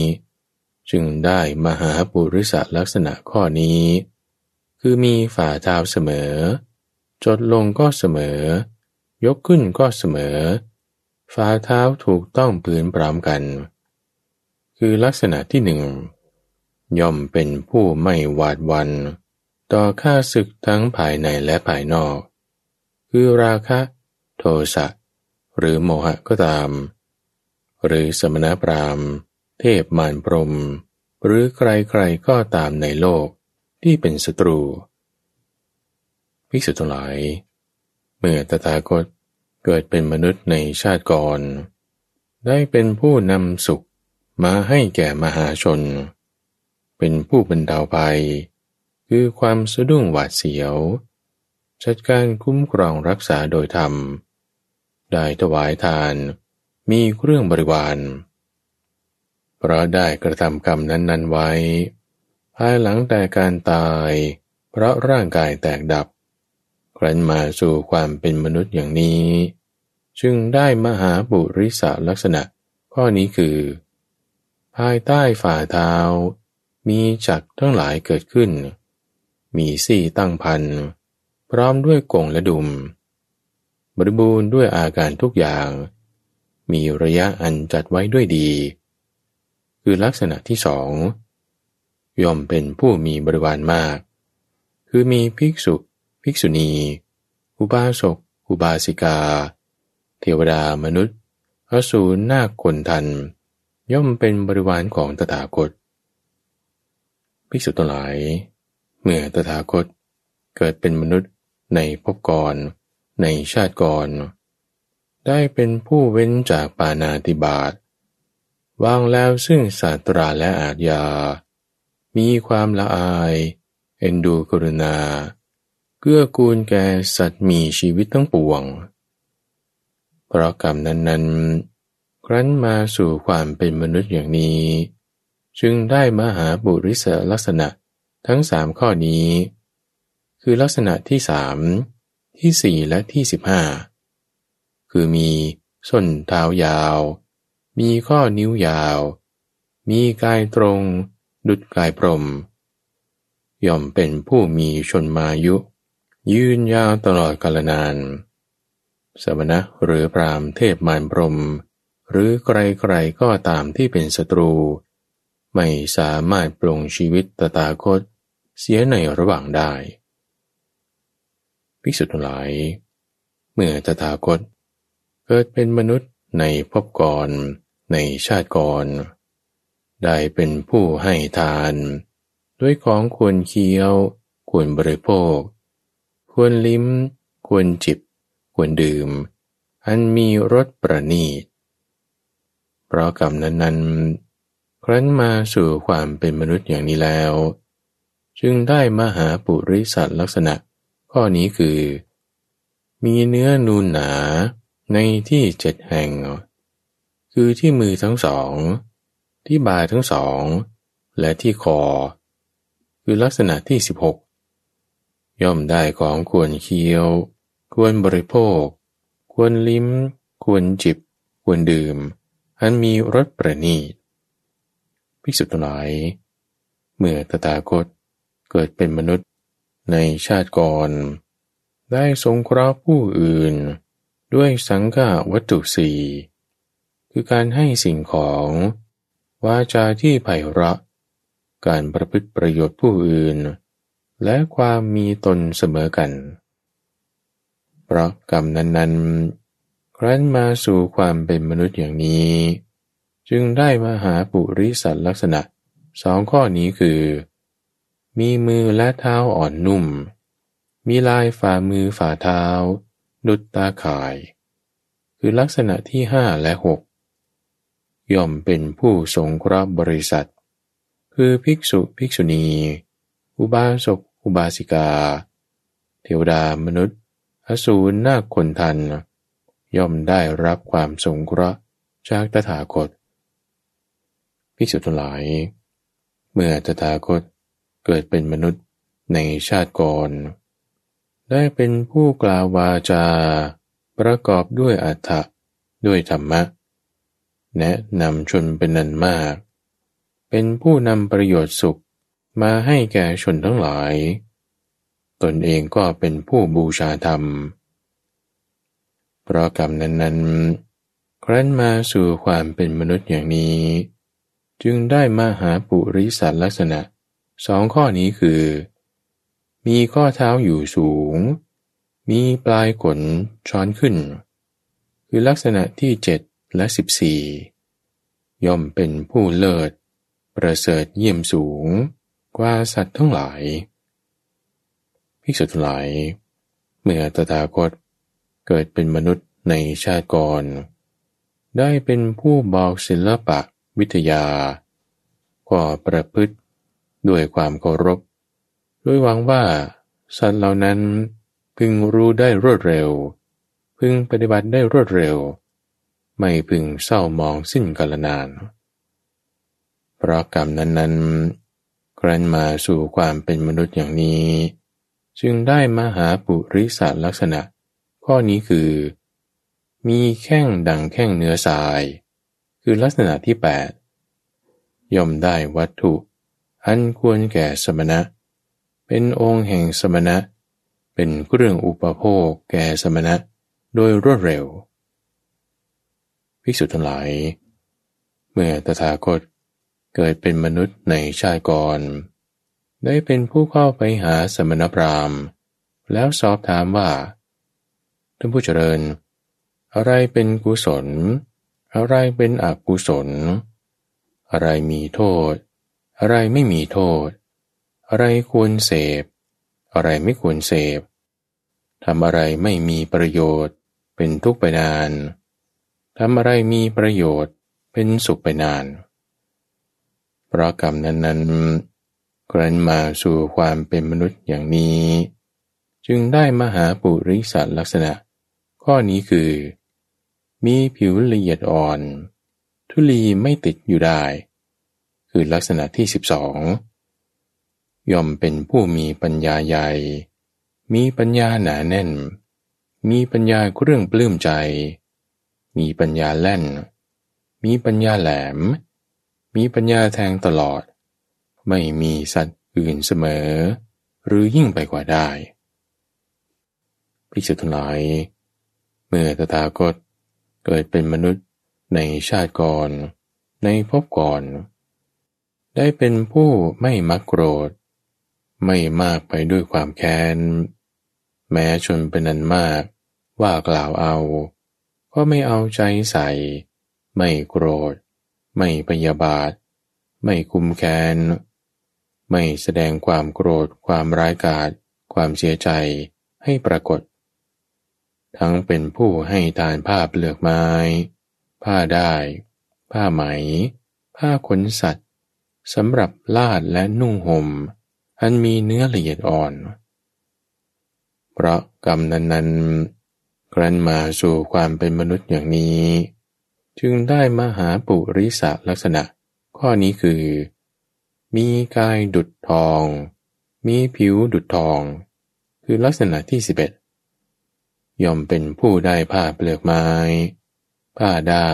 จึงได้มหาปุริสลักษณะข้อนี้ คือมีฝ่าเท้าเสมอ จดลงก็เสมอ ยกขึ้นก็เสมอ ฝ่าเท้าถูกต้องปืนพร้อมกัน คือลักษณะที่หนึ่งย่อมเป็นผู้ไม่หวาดวัน ต่อข้าศึกทั้งภายในและภายนอก คือราคะ โทสะ หรือโมหะก็ตาม หรือสมณพราหมณ์ เทพมารพรม หรือใครๆก็ตามในโลกที่เป็นศัตรูภิกษุทั้งหลาย เมื่อตถาคตเกิดเป็นมนุษย์ในชาติก่อน ได้เป็นผู้นำสุขมาให้แก่มหาชน เป็นผู้บรรเทาภัย คือความสะดุ้งหวาดเสียว จัดการคุ้มครองรักษาโดยธรรม ได้ถวายทาน มีเครื่องบริวารเพราะได้กระทำกรรมนั้นๆไว้ ภายหลังแต่การตาย เพราะร่างกายแตกดับ ครั้นมาสู่ความเป็นมนุษย์อย่างนี้ จึงได้มหาบุริสลักษณะ ข้อนี้คือ ภายใต้ฝ่าเท้า มีจักทั้งหลายเกิดขึ้น มีสี่ตั้งพัน พร้อมด้วยกงและดุม บริบูรณ์ด้วยอาการทุกอย่าง มีระยะอันจัดไว้ด้วยดี คือลักษณะที่สองย่อมเป็นผู้มีบริวารมาก คือมีภิกษุ ภิกษุณี อุบาสก อุบาสิกา เทวดามนุษย์อสูรนาคคนทัน ย่อมเป็นบริวารของตถาคต ภิกษุทั้งหลาย เมื่อตถาคตเกิดเป็นมนุษย์ในภพก่อน ในชาติก่อน ได้เป็นผู้เว้นจากปานาติบาตวางแล้วซึ่งศาสตราและอาทยา มีความละอาย เอ็นดูกรุณา เกื้อกูลแก่สัตว์มีชีวิตทั้งปวง เพราะกรรมนั้นๆ ครั้นมาสู่ความเป็นมนุษย์อย่างนี้ จึงได้มหาบุริสลักษณะทั้งสามข้อนี้ คือลักษณะที่สาม ที่สี่และที่สิบห้าคือมีส้นเท้ายาว มีข้อนิ้วยาว มีกายตรง ดุดกายพรม ย่อมเป็นผู้มีชนมายุ ยืนยาวตลอดกาลนาน สมณะหรือพรามเทพมารพรม หรือใครๆก็ตามที่เป็นศัตรู ไม่สามารถปรงชีวิตตถาคตเสียในระหว่างได้ ภิกษุทั้งหลาย เมื่อตถาคต เกิดเป็นมนุษย์ในภพก่อนในชาติก่อน ได้เป็นผู้ให้ทาน ด้วยของควรเคี้ยว ควรบริโภค ควรลิ้ม ควรจิบ ควรดื่ม อันมีรสประณีต เพราะกรรมนั้นครั้นมาสู่ความเป็นมนุษย์อย่างนี้แล้ว จึงได้มหาปุริสัตลักษณะ ข้อนี้คือ มีเนื้อนูนหนาในที่เจ็ดแห่ง คือที่มือทั้งสอง ที่บ่าทั้งสอง และที่คอ คือลักษณะที่สิบหกย่อมได้ของควรเคี้ยว ควรบริโภค ควรลิ้ม ควรจิบ ควรดื่ม อันมีรสประณีตภิกษุทั้งหลาย เมื่อตถาคตเกิดเป็นมนุษย์ ในชาติก่อน ได้สงเคราะห์ผู้อื่น ด้วยสังฆาวัตถุสี่คือการให้สิ่งของวาจาที่ไพเราะ การประพฤติประโยชน์ผู้อื่น และความมีตนเสมอกัน เพราะกรรมนั้นๆ ครั้นมาสู่ความเป็นมนุษย์อย่างนี้ จึงได้มาหาปุริสัตลักษณะสองข้อนี้คือ มีมือและเท้าอ่อนนุ่ม มีลายฝ่ามือฝ่าเท้า ดุดตาข่าย คือลักษณะที่ห้าและหกย่อมเป็นผู้สงเคราะห์บริษัท คือภิกษุภิกษุณี อุบาสกอุบาสิกา เทวดามนุษย์ อสูรนาคคนทัน ย่อมได้รับความสงเคราะห์จากตถาคตภิกษุทั้งหลาย เมื่อตถาคต เกิดเป็นมนุษย์ในชาติก่อน ได้เป็นผู้กล่าววาจา ประกอบด้วยอัฏฐะด้วยธรรมะ แนะนำชนเป็นนันมาก เป็นผู้นำประโยชน์สุขมาให้แก่ชนทั้งหลาย ตนเองก็เป็นผู้บูชาธรรม เพราะกรรมนั้นๆ ครั้นมาสู่ความเป็นมนุษย์อย่างนี้ จึงได้มาหาปุริสัตลักษณะ สองข้อนี้คือ มีข้อเท้าอยู่สูง มีปลายขนช้อนขึ้น คือลักษณะที่เจ็ดและสิบสี่ย่อมเป็นผู้เลิศ ประเสริฐเยี่ยมสูง กว่าสัตว์ทั้งหลาย ภิกษุทั้งหลาย เมื่อตถาคตเกิดเป็นมนุษย์ในชาติก่อน ได้เป็นผู้บอกศิลปะวิทยา ก็ประพฤติ ด้วยความเคารพด้วยหวังว่าสัตว์เหล่านั้นพึงรู้ได้รวดเร็ว พึงปฏิบัติได้รวดเร็ว ไม่พึงเศร้ามองสิ้นกาลนาน เพราะกรรมนั้นๆ ครั้นมาสู่ความเป็นมนุษย์อย่างนี้ จึงได้มาหาปุริสัตลักษณะ ข้อนี้คือ มีแข้งดังแข้งเนื้อสาย คือลักษณะที่ 8 ย่อมได้วัตถุ อันควรแก่สมณะ เป็นองค์แห่งสมณะ เป็นเครื่องอุปโภคแก่สมณะ โดยรวดเร็ว ภิกษุทั้งหลาย เมื่อตถาคตเกิดเป็นมนุษย์ในชาติก่อน ได้เป็นผู้เข้าไปหาสมณพราหมณ์ แล้วสอบถามว่า ท่านผู้เจริญ อะไรเป็นกุศล อะไรเป็นอกุศล อะไรมีโทษ อะไรไม่มีโทษ อะไรควรเสพ อะไรไม่ควรเสพทำอะไรไม่มีประโยชน์ เป็นทุกข์ไปนานทำอะไรมีประโยชน์เป็นสุขไปนาน เพราะกรรมนั้นๆ กรันมาสู่ความเป็นมนุษย์อย่างนี้ จึงได้มาหาปุริสัตลักษณะ ข้อนี้คือ มีผิวละเอียดอ่อน ทุลีไม่ติดอยู่ได้ คือลักษณะที่สิบสองย่อมเป็นผู้มีปัญญาใหญ่ มีปัญญาหนาแน่น มีปัญญาเรื่องปลื้มใจ มีปัญญาแล่น มีปัญญาแหลม มีปัญญาแทงตลอด ไม่มีสัตว์อื่นเสมอ หรือยิ่งไปกว่าได้พิสุทั้งหลาย เมื่อตถาคตเกิดเป็นมนุษย์ในชาติก่อน ในภพก่อน ได้เป็นผู้ไม่มักโกรธ ไม่มากไปด้วยความแค้น แม้ชนเป็นนันมาก ว่ากล่าวเอา ก็ไม่เอาใจใส่ ไม่โกรธ ไม่พยาบาท ไม่คุมแค้น ไม่แสดงความโกรธ ความร้ายกาจ ความเสียใจให้ปรากฏ ทั้งเป็นผู้ให้ทานผ้าเปลือกไม้ ผ้าได้ ผ้าไหม ผ้าขนสัตว์ สำหรับลาดและนุ่งหม่มอันมีเนื้อละเอียดอ่อน เพราะกรรมนั้นๆครั้นมาสู่ความเป็นมนุษย์อย่างนี้ จึงได้มาหาปุริสลักษณะ ข้อนี้คือ มีกายดุดทอง มีผิวดุดทอง คือลักษณะที่สิบเอ็ดย่อมเป็นผู้ได้ผ้าเปลือกไม้ ผ้าได้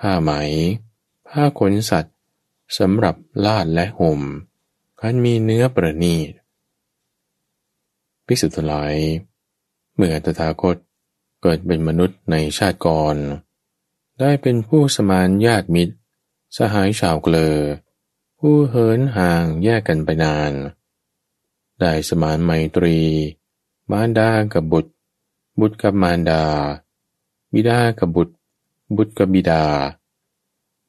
ผ้าไหม ผ้าขนสัตว์ สำหรับลาดและห่มคันมีเนื้อประณีตภิกษุทั้งหลาย เมื่อตถาคตเกิดเป็นมนุษย์ในชาติก่อน ได้เป็นผู้สมานญาติมิตร สหายชาวเกลอ ผู้เหินห่างแยกกันไปนาน ได้สมานไมตรี มารดากับบุตร บุตรกับมารดา บิดากับบุตร บุตรกับบิดา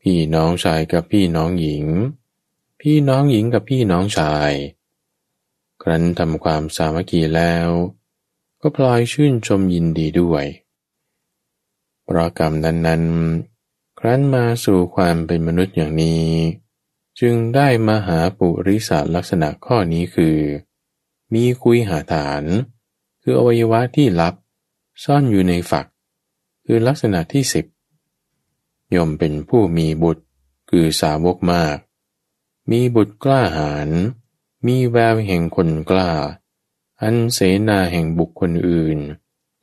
พี่น้องชายกับพี่น้องหญิง พี่น้องหญิงกับพี่น้องชาย ครั้นทำความสามัคคีแล้ว ก็พลอยชื่นชมยินดีด้วย เพราะกรรมนั้นๆ ครั้นมาสู่ความเป็นมนุษย์อย่างนี้ จึงได้มาหาปุริสาลักษณะข้อนี้คือ มีคุยหาฐาน คืออวัยวะที่ลับ ซ่อนอยู่ในฝัก คือลักษณะที่สิบ ย่อมเป็นผู้มีบุตรคือสาวกมาก มีบุตรกล้าหาญ มีแววแห่งคนกล้า อันเสนาแห่งบุคคลอื่น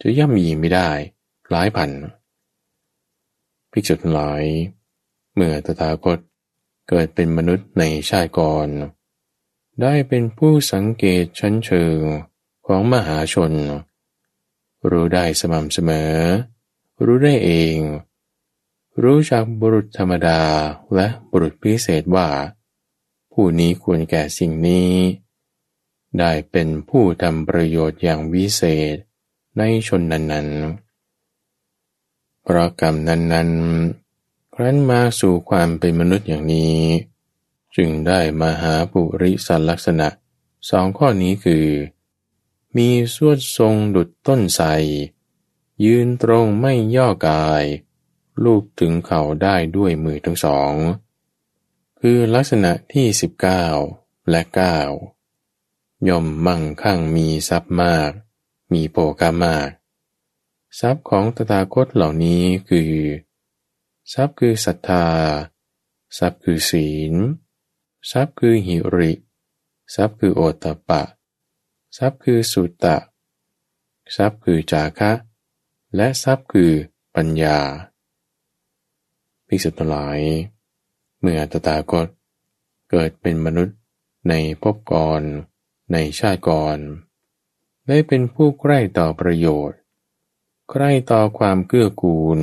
จะย่ำยีไม่ได้ หลายพัน ภิกษุทั้งหลาย เมื่อตถาคตเกิดเป็นมนุษย์ในชาติก่อน ได้เป็นผู้สังเกตชั้นเชิงของมหาชน รู้ได้สม่ำเสมอ รู้ได้เอง รู้จักบุรุษธรรมดาและบุรุษพิเศษว่า ผู้นี้ควรแก่สิ่งนี้ ได้เป็นผู้ทำประโยชน์อย่างวิเศษในชนนั้นๆ เพราะกรรมนั้นๆ ครั้นมาสู่ความเป็นมนุษย์อย่างนี้ จึงได้มาหาปุริสันลักษณะสองข้อนี้คือ มีสวดทรงดุดต้นไทรยืนตรงไม่ย่อกาย ลูกถึงเขาได้ด้วยมือทั้งสอง คือลักษณะที่ 19 และ 9 ย่อมมั่งคั่งมีทรัพย์มาก มีโภคามาก ทรัพย์ของตถาคตเหล่านี้คือ ทรัพย์คือศรัทธา ทรัพย์คือศีล ทรัพย์คือหิริ ทรัพย์คือโอตตปะ ทรัพย์คือสุตตะ ทรัพย์คือจาคะ และทรัพย์คือปัญญา ภิกษุทั้งหลาย เมื่อตถาคตเกิดเป็นมนุษย์ในภพก่อน ในชาติก่อน ได้เป็นผู้ใกล้ต่อประโยชน์ ใกล้ต่อความเกื้อกูล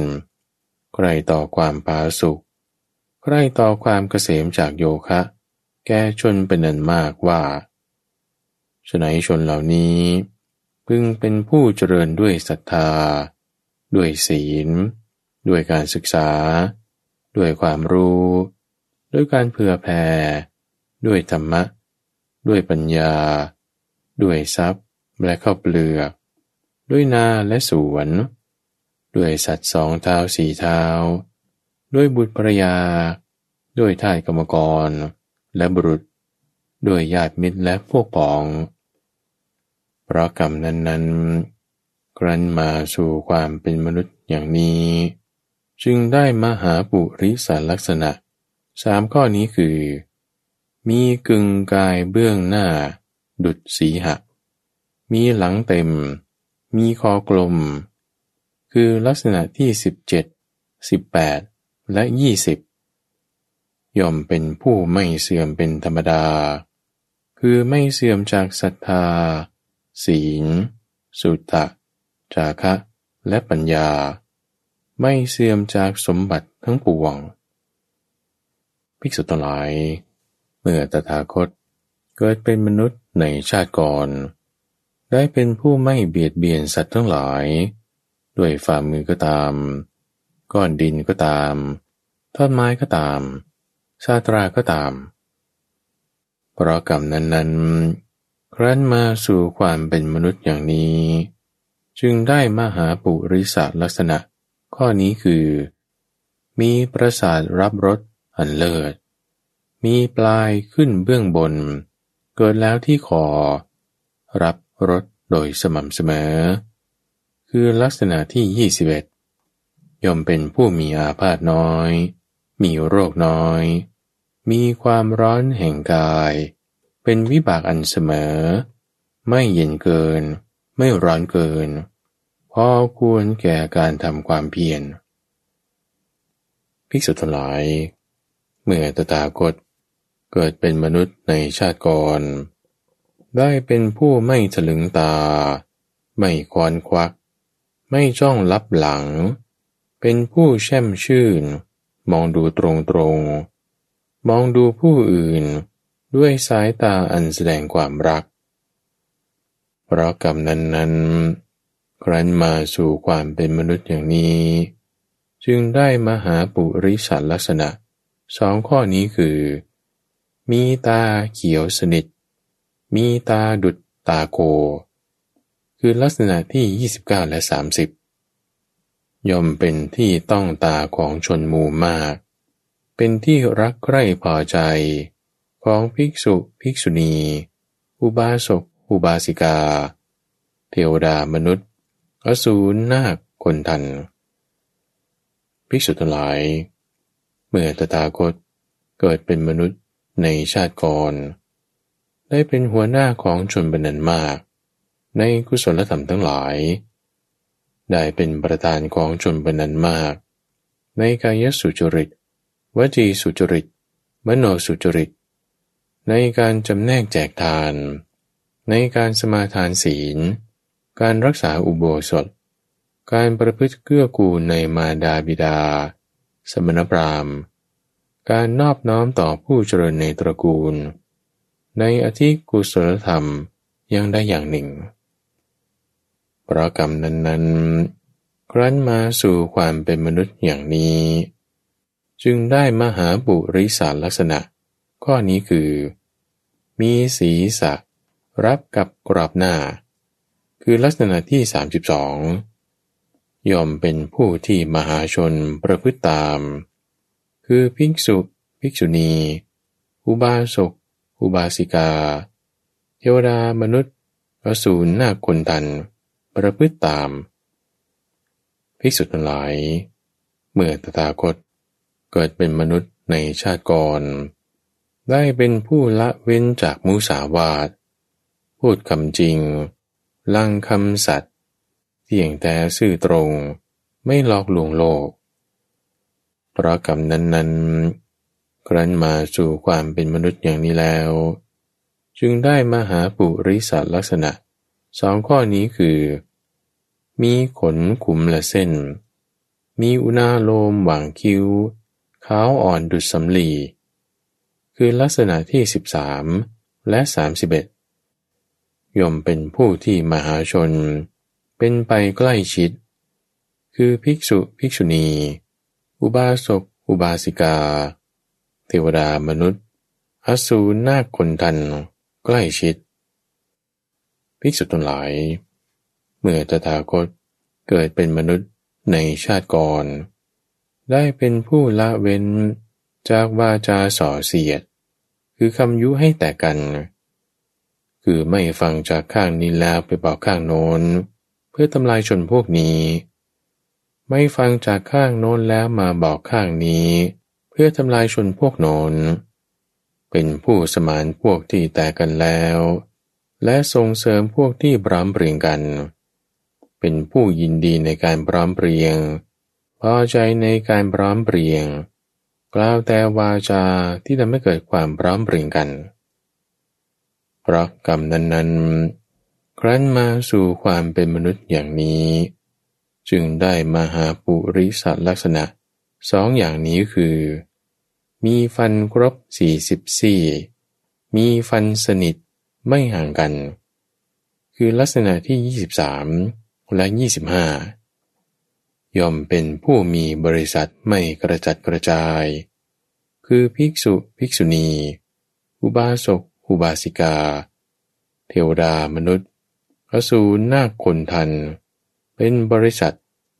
ใกล้ต่อความปาสุข ใกล้ต่อความเกษมจากโยคะ แก่ชนเป็นนันมากว่าฉนัยชนเหล่านี้ พึงเป็นผู้เจริญด้วยศรัทธา ด้วยศีล ด้วยการศึกษา ด้วยความรู้ ด้วยการเผื่อแผ่ ด้วยธรรมะ ด้วยปัญญา ด้วยทรัพย์และข้าวเปลือก ด้วยนาและสวน ด้วยสัตว์สองเท้าสี่เท้า ด้วยบุตรภรยา ด้วยทายกรรมกร และบุรุษ ด้วยญาติมิตรและพวกพ้อง เพราะกรรมนั้นๆครั้นมาสู่ความเป็นมนุษย์อย่างนี้ จึงได้มาหาปุริสารลักษณะสามข้อนี้คือ มีกึ่งกายเบื้องหน้า ดุดสีหะ มีหลังเต็ม มีคอกลม คือลักษณะที่ 17 18 และ 20 ย่อมเป็นผู้ไม่เสื่อมเป็นธรรมดา คือไม่เสื่อมจากศรัทธา ศีล สุตตะ จาคะ และปัญญา ไม่เสื่อมจากสมบัติทั้งปวง ภิกษุทั้งหลาย เมื่อตถาคตเกิดเป็นมนุษย์ในชาติก่อน ได้เป็นผู้ไม่เบียดเบียนสัตว์ทั้งหลาย ด้วยฝ่ามือก็ตาม ก้อนดินก็ตามท่อนไม้ก็ตาม ชาตราก็ตาม เพราะกรรมนั้นๆ ครั้นมาสู่ความเป็นมนุษย์อย่างนี้ จึงได้มหาปุริสลักษณะ ข้อนี้คือ มีประสาทรับรสอันเลิศ มีปลายขึ้นเบื้องบน เกิดแล้วที่คอรับรสโดยสม่ำเสมอ คือลักษณะที่ 21 ย่อมเป็นผู้มีอาพาธน้อย มีโรคน้อย มีความร้อนแห่งกาย เป็นวิบากอันเสมอ ไม่เย็นเกิน ไม่ร้อนเกิน พอควรแก่การทำความเพียรภิกษุทั้งหลาย เมื่อตถาคตเกิดเป็นมนุษย์ในชาติก่อน ได้เป็นผู้ไม่ถลึงตา ไม่ควอนควัก ไม่จ้องลับหลัง เป็นผู้แช่มชื่น มองดูตรงตรงมองดูผู้อื่นด้วยสายตาอันแสดงความรัก เพราะกรรมนั้นนั้น ครั้นมาสู่ความเป็นมนุษย์อย่างนี้ จึงได้มาหาปุริสัตลักษณะสองข้อนี้คือ มีตาเขียวสนิท มีตาดุดตาโก คือลักษณะที่ 29 และ 30 ย่อมเป็นที่ต้องตาของชนหมู่มาก เป็นที่รักใคร่พอใจของภิกษุภิกษุณี อุบาสกอุบาสิกา เทวดามนุษย์ อสูรนาคคนทัน ภิกษุทั้งหลาย เมื่อตถาคตเกิดเป็นมนุษย์ในชาติก่อน ได้เป็นหัวหน้าของชนบรรนันมาก ในกุศลธรรมทั้งหลาย ได้เป็นประธานของชนบรรนันมาก ในกายสุจริต วจีสุจริต มโนสุจริต ในการจำแนกแจกทาน ในการสมาทานศีล การรักษาอุโบสถ การประพฤติเกื้อกูลในมาดาบิดา สมณพราหมณ์ การนอบน้อมต่อผู้เจริญในตระกูล ในอธิกุศลธรรมยังได้อย่างหนึ่ง เพราะกรรมนั้น ๆ ครั้นมาสู่ความเป็นมนุษย์อย่างนี้ จึงได้มหาบุริสารลักษณะ ข้อนี้คือ มีศีรษะรับกับกรอบหน้า คือลักษณะที่ 32ยอมเป็นผู้ที่มหาชนประพฤติตาม คือภิกษุภิกษุณี อุบาสก อุบาสิกา เทวดามนุษย์อสูรนาคนทัน ประพฤติตาม ภิกษุทั้งหลาย เมื่อตถาคตเกิดเป็นมนุษย์ในชาติก่อนได้เป็นผู้ละเว้นจากมุสาวาท พูดคำจริง ลังคำสัตย์เที่ยงแต่ซื่อตรง ไม่หลอกลวงโลก เพราะกรรมนั้นๆ ครั้นมาสู่ความเป็นมนุษย์อย่างนี้แล้ว จึงได้มาหาปุริสัตลักษณะสองข้อนี้คือ มีขนขุมและเส้น มีอุณาโลมหว่างคิ้วขาวอ่อนดุดสำลี คือลักษณะที่ 13 และ 31 ย่อมเป็นผู้ที่มหาชน เป็นไปใกล้ชิด คือภิกษุภิกษุณี อุบาสกอุบาสิกา เทวดามนุษย์อสูรนาคคนทัน ใกล้ชิด ภิกษุทั้งหลาย เมื่อตถาคตเกิดเป็นมนุษย์ในชาติก่อน ได้เป็นผู้ละเว้นจากวาจาส่อเสียด คือคำยุให้แต่กัน คือไม่ฟังจากข้างนี้แล้วไปบอกข้างโน้น เพื่อทำลายชนพวกนี้ ไม่ฟังจากข้างโน้นแล้วมาบอกข้างนี้ เพื่อทำลายชนพวกโน้น เป็นผู้สมานพวกที่แตกกันแล้ว และส่งเสริมพวกที่พร้อมเปรียงกัน เป็นผู้ยินดีในการพร้อมเปรียง พอใจในการพร้อมเปรียง กล่าวแต่วาจาที่ทำให้เกิดความพร้อมเปรียงกัน เพราะกรรมนั้นๆ ครั้นมาสู่ความเป็นมนุษย์อย่างนี้ จึงได้มาหาปุริสัตลักษณะสองอย่างนี้คือ มีฟันครบสี่สิบสี่มีฟันสนิทไม่ห่างกัน คือลักษณะที่ 23 และ 25 ย่อมเป็นผู้มีบริษัทไม่กระจัดกระจาย คือภิกษุภิกษุณี อุบาสก อุบาสิกา เทวดามนุษย์อสูรนาคคนทัน เป็นบริษัท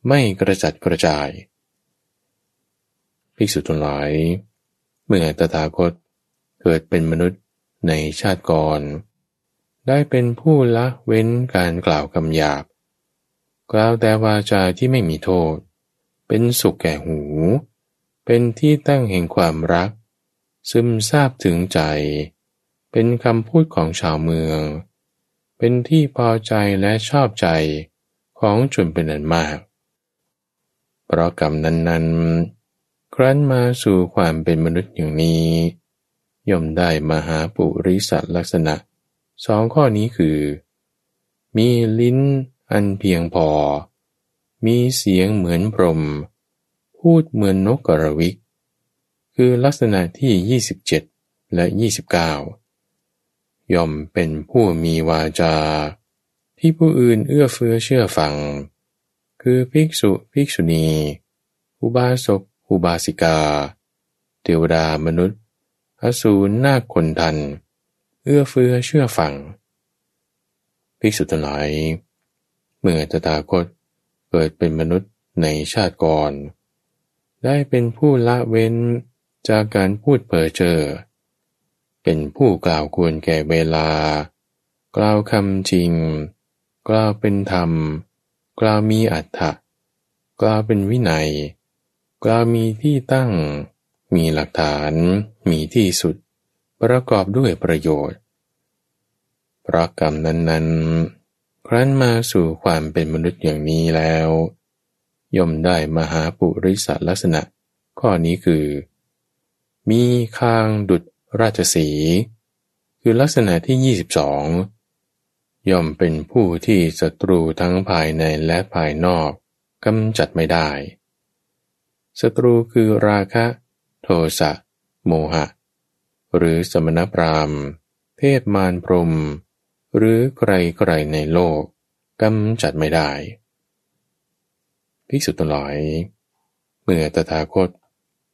ไม่กระจัดกระจาย ภิกษุทั้งหลาย เมื่อตถาคตเกิดเป็นมนุษย์ในชาติก่อน ได้เป็นผู้ละเว้นการกล่าวคำหยาบ กล่าวแต่วาจาที่ไม่มีโทษ เป็นสุขแก่หู เป็นที่ตั้งแห่งความรัก ซึมซาบถึงใจ เป็นคำพูดของชาวเมือง เป็นที่พอใจและชอบใจของชนเป็นอันมาก เพราะกรรมนั้นๆ ครั้นมาสู่ความเป็นมนุษย์อย่างนี้ ย่อมได้มาหาปุริสัตลักษณะสองข้อนี้คือ มีลิ้นอันเพียงพอ มีเสียงเหมือนพรม พูดเหมือนนกกระวิก คือลักษณะที่ 27 และ 29 ย่อมเป็นผู้มีวาจา ที่ผู้อื่นเอื้อเฟื้อเชื่อฟัง คือภิกษุภิกษุณี อุบาสกอุบาสิกา เทวดามนุษย์อสูรนาคคนทัน เอื้อเฟื้อเชื่อฟัง ภิกษุทั้งหลาย เมื่อตถาคตเกิดเป็นมนุษย์ในชาติก่อน ได้เป็นผู้ละเว้นจากการพูดเพ้อเจ้อ เป็นผู้กล่าวควรแก่เวลา กล่าวคำจริง กล่าวเป็นธรรม กล่าวมีอัตถะกล่าวเป็นวินัย กล่าวมีที่ตั้ง มีหลักฐาน มีที่สุด ประกอบด้วยประโยชน์เพราะกรรมนั้นๆ ครั้นมาสู่ความเป็นมนุษย์อย่างนี้แล้ว ย่อมได้มหาปุริสลักษณะ ข้อนี้คือ มีคางดุจ ราชสี คือลักษณะที่ 22 ย่อมเป็นผู้ที่ศัตรูทั้งภายในและภายนอกกำจัดไม่ได้ศัตรูคือราคะ โทสะ โมหะ หรือสมณพราหมณ์ เทพมารพรม หรือใครๆในโลกกำจัดไม่ได้ภิกษุทั้งหลาย เมื่อตถาคต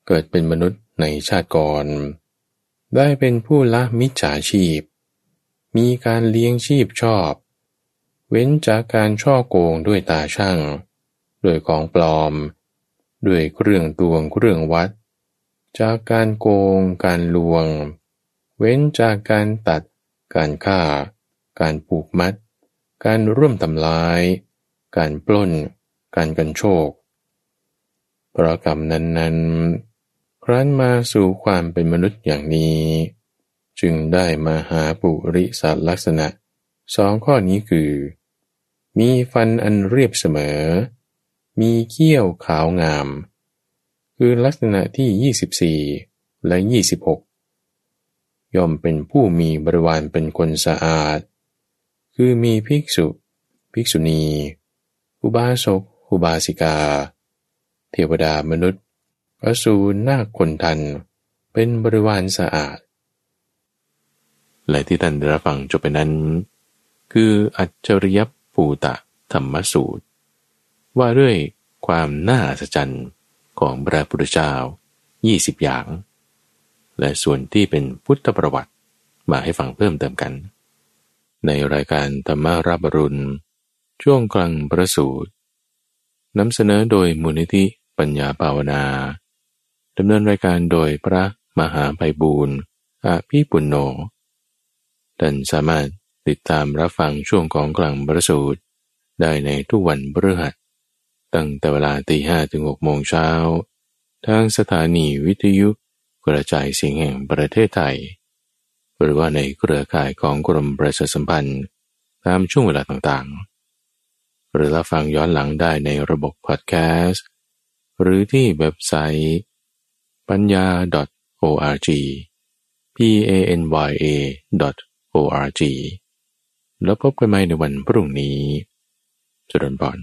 เกิดเป็นมนุษย์ในชาติก่อน ได้เป็นผู้ละมิจฉาชีพ มีการเลี้ยงชีพชอบ เว้นจากการช่อโกงด้วยตาช่าง ด้วยของปลอม ด้วยเครื่องตวงเครื่องวัด จากการโกง การลวง เว้นจากการตัด การฆ่า การปลูกมัด การร่วมทำลาย การปล้น การกันโชคเพราะกรรมนั้นๆ ครั้นมาสู่ความเป็นมนุษย์อย่างนี้ จึงได้มาหาปุริสัตลักษณะสองข้อนี้คือ มีฟันอันเรียบเสมอ มีเขี้ยวขาวงาม คือลักษณะที่ 24 และ 26 ย่อมเป็นผู้มีบริวารเป็นคนสะอาด คือมีภิกษุ ภิกษุณี อุบาสก อุบาสิกา เทวดามนุษย์ อสูรนาคคนทัน เป็นบริวารสะอาด และที่ท่านได้รับฟังจบไปนั้น คืออัจฉริยปูตะธรรมสูตร ว่าด้วยความน่าอัศจรรย์ของพระพุทธเจ้า 20 อย่าง และส่วนที่เป็นพุทธประวัติมาให้ฟังเพิ่มเติมกัน ในรายการธรรมารับรุณ ช่วงกลางประสูตรนำเสนอโดยมูลนิธิปัญญาภาวนา ดำเนินรายการโดยพระมหาไพบูรณ์อาภีปุณโญท่านสามารถติดตามรับฟังช่วงของกลางบระสูตร ได้ในทุกวันพฤหัส ตั้งแต่เวลาตีห้ถึงหกโมงเช้า ทางสถานีวิทยุกระจายเสียงแห่งประเทศไทย หรือว่าในเครือข่ายของกรมประชาสัมพันธ์ ตามช่วงเวลาต่างๆ หรือรับฟังย้อนหลังได้ในระบบพอดแคสต์ หรือที่เว็บไซต์ ปัญญา .org p a n y a .org แล้วพบกันใหม่ในวันพรุ่งนี้จุดนบอน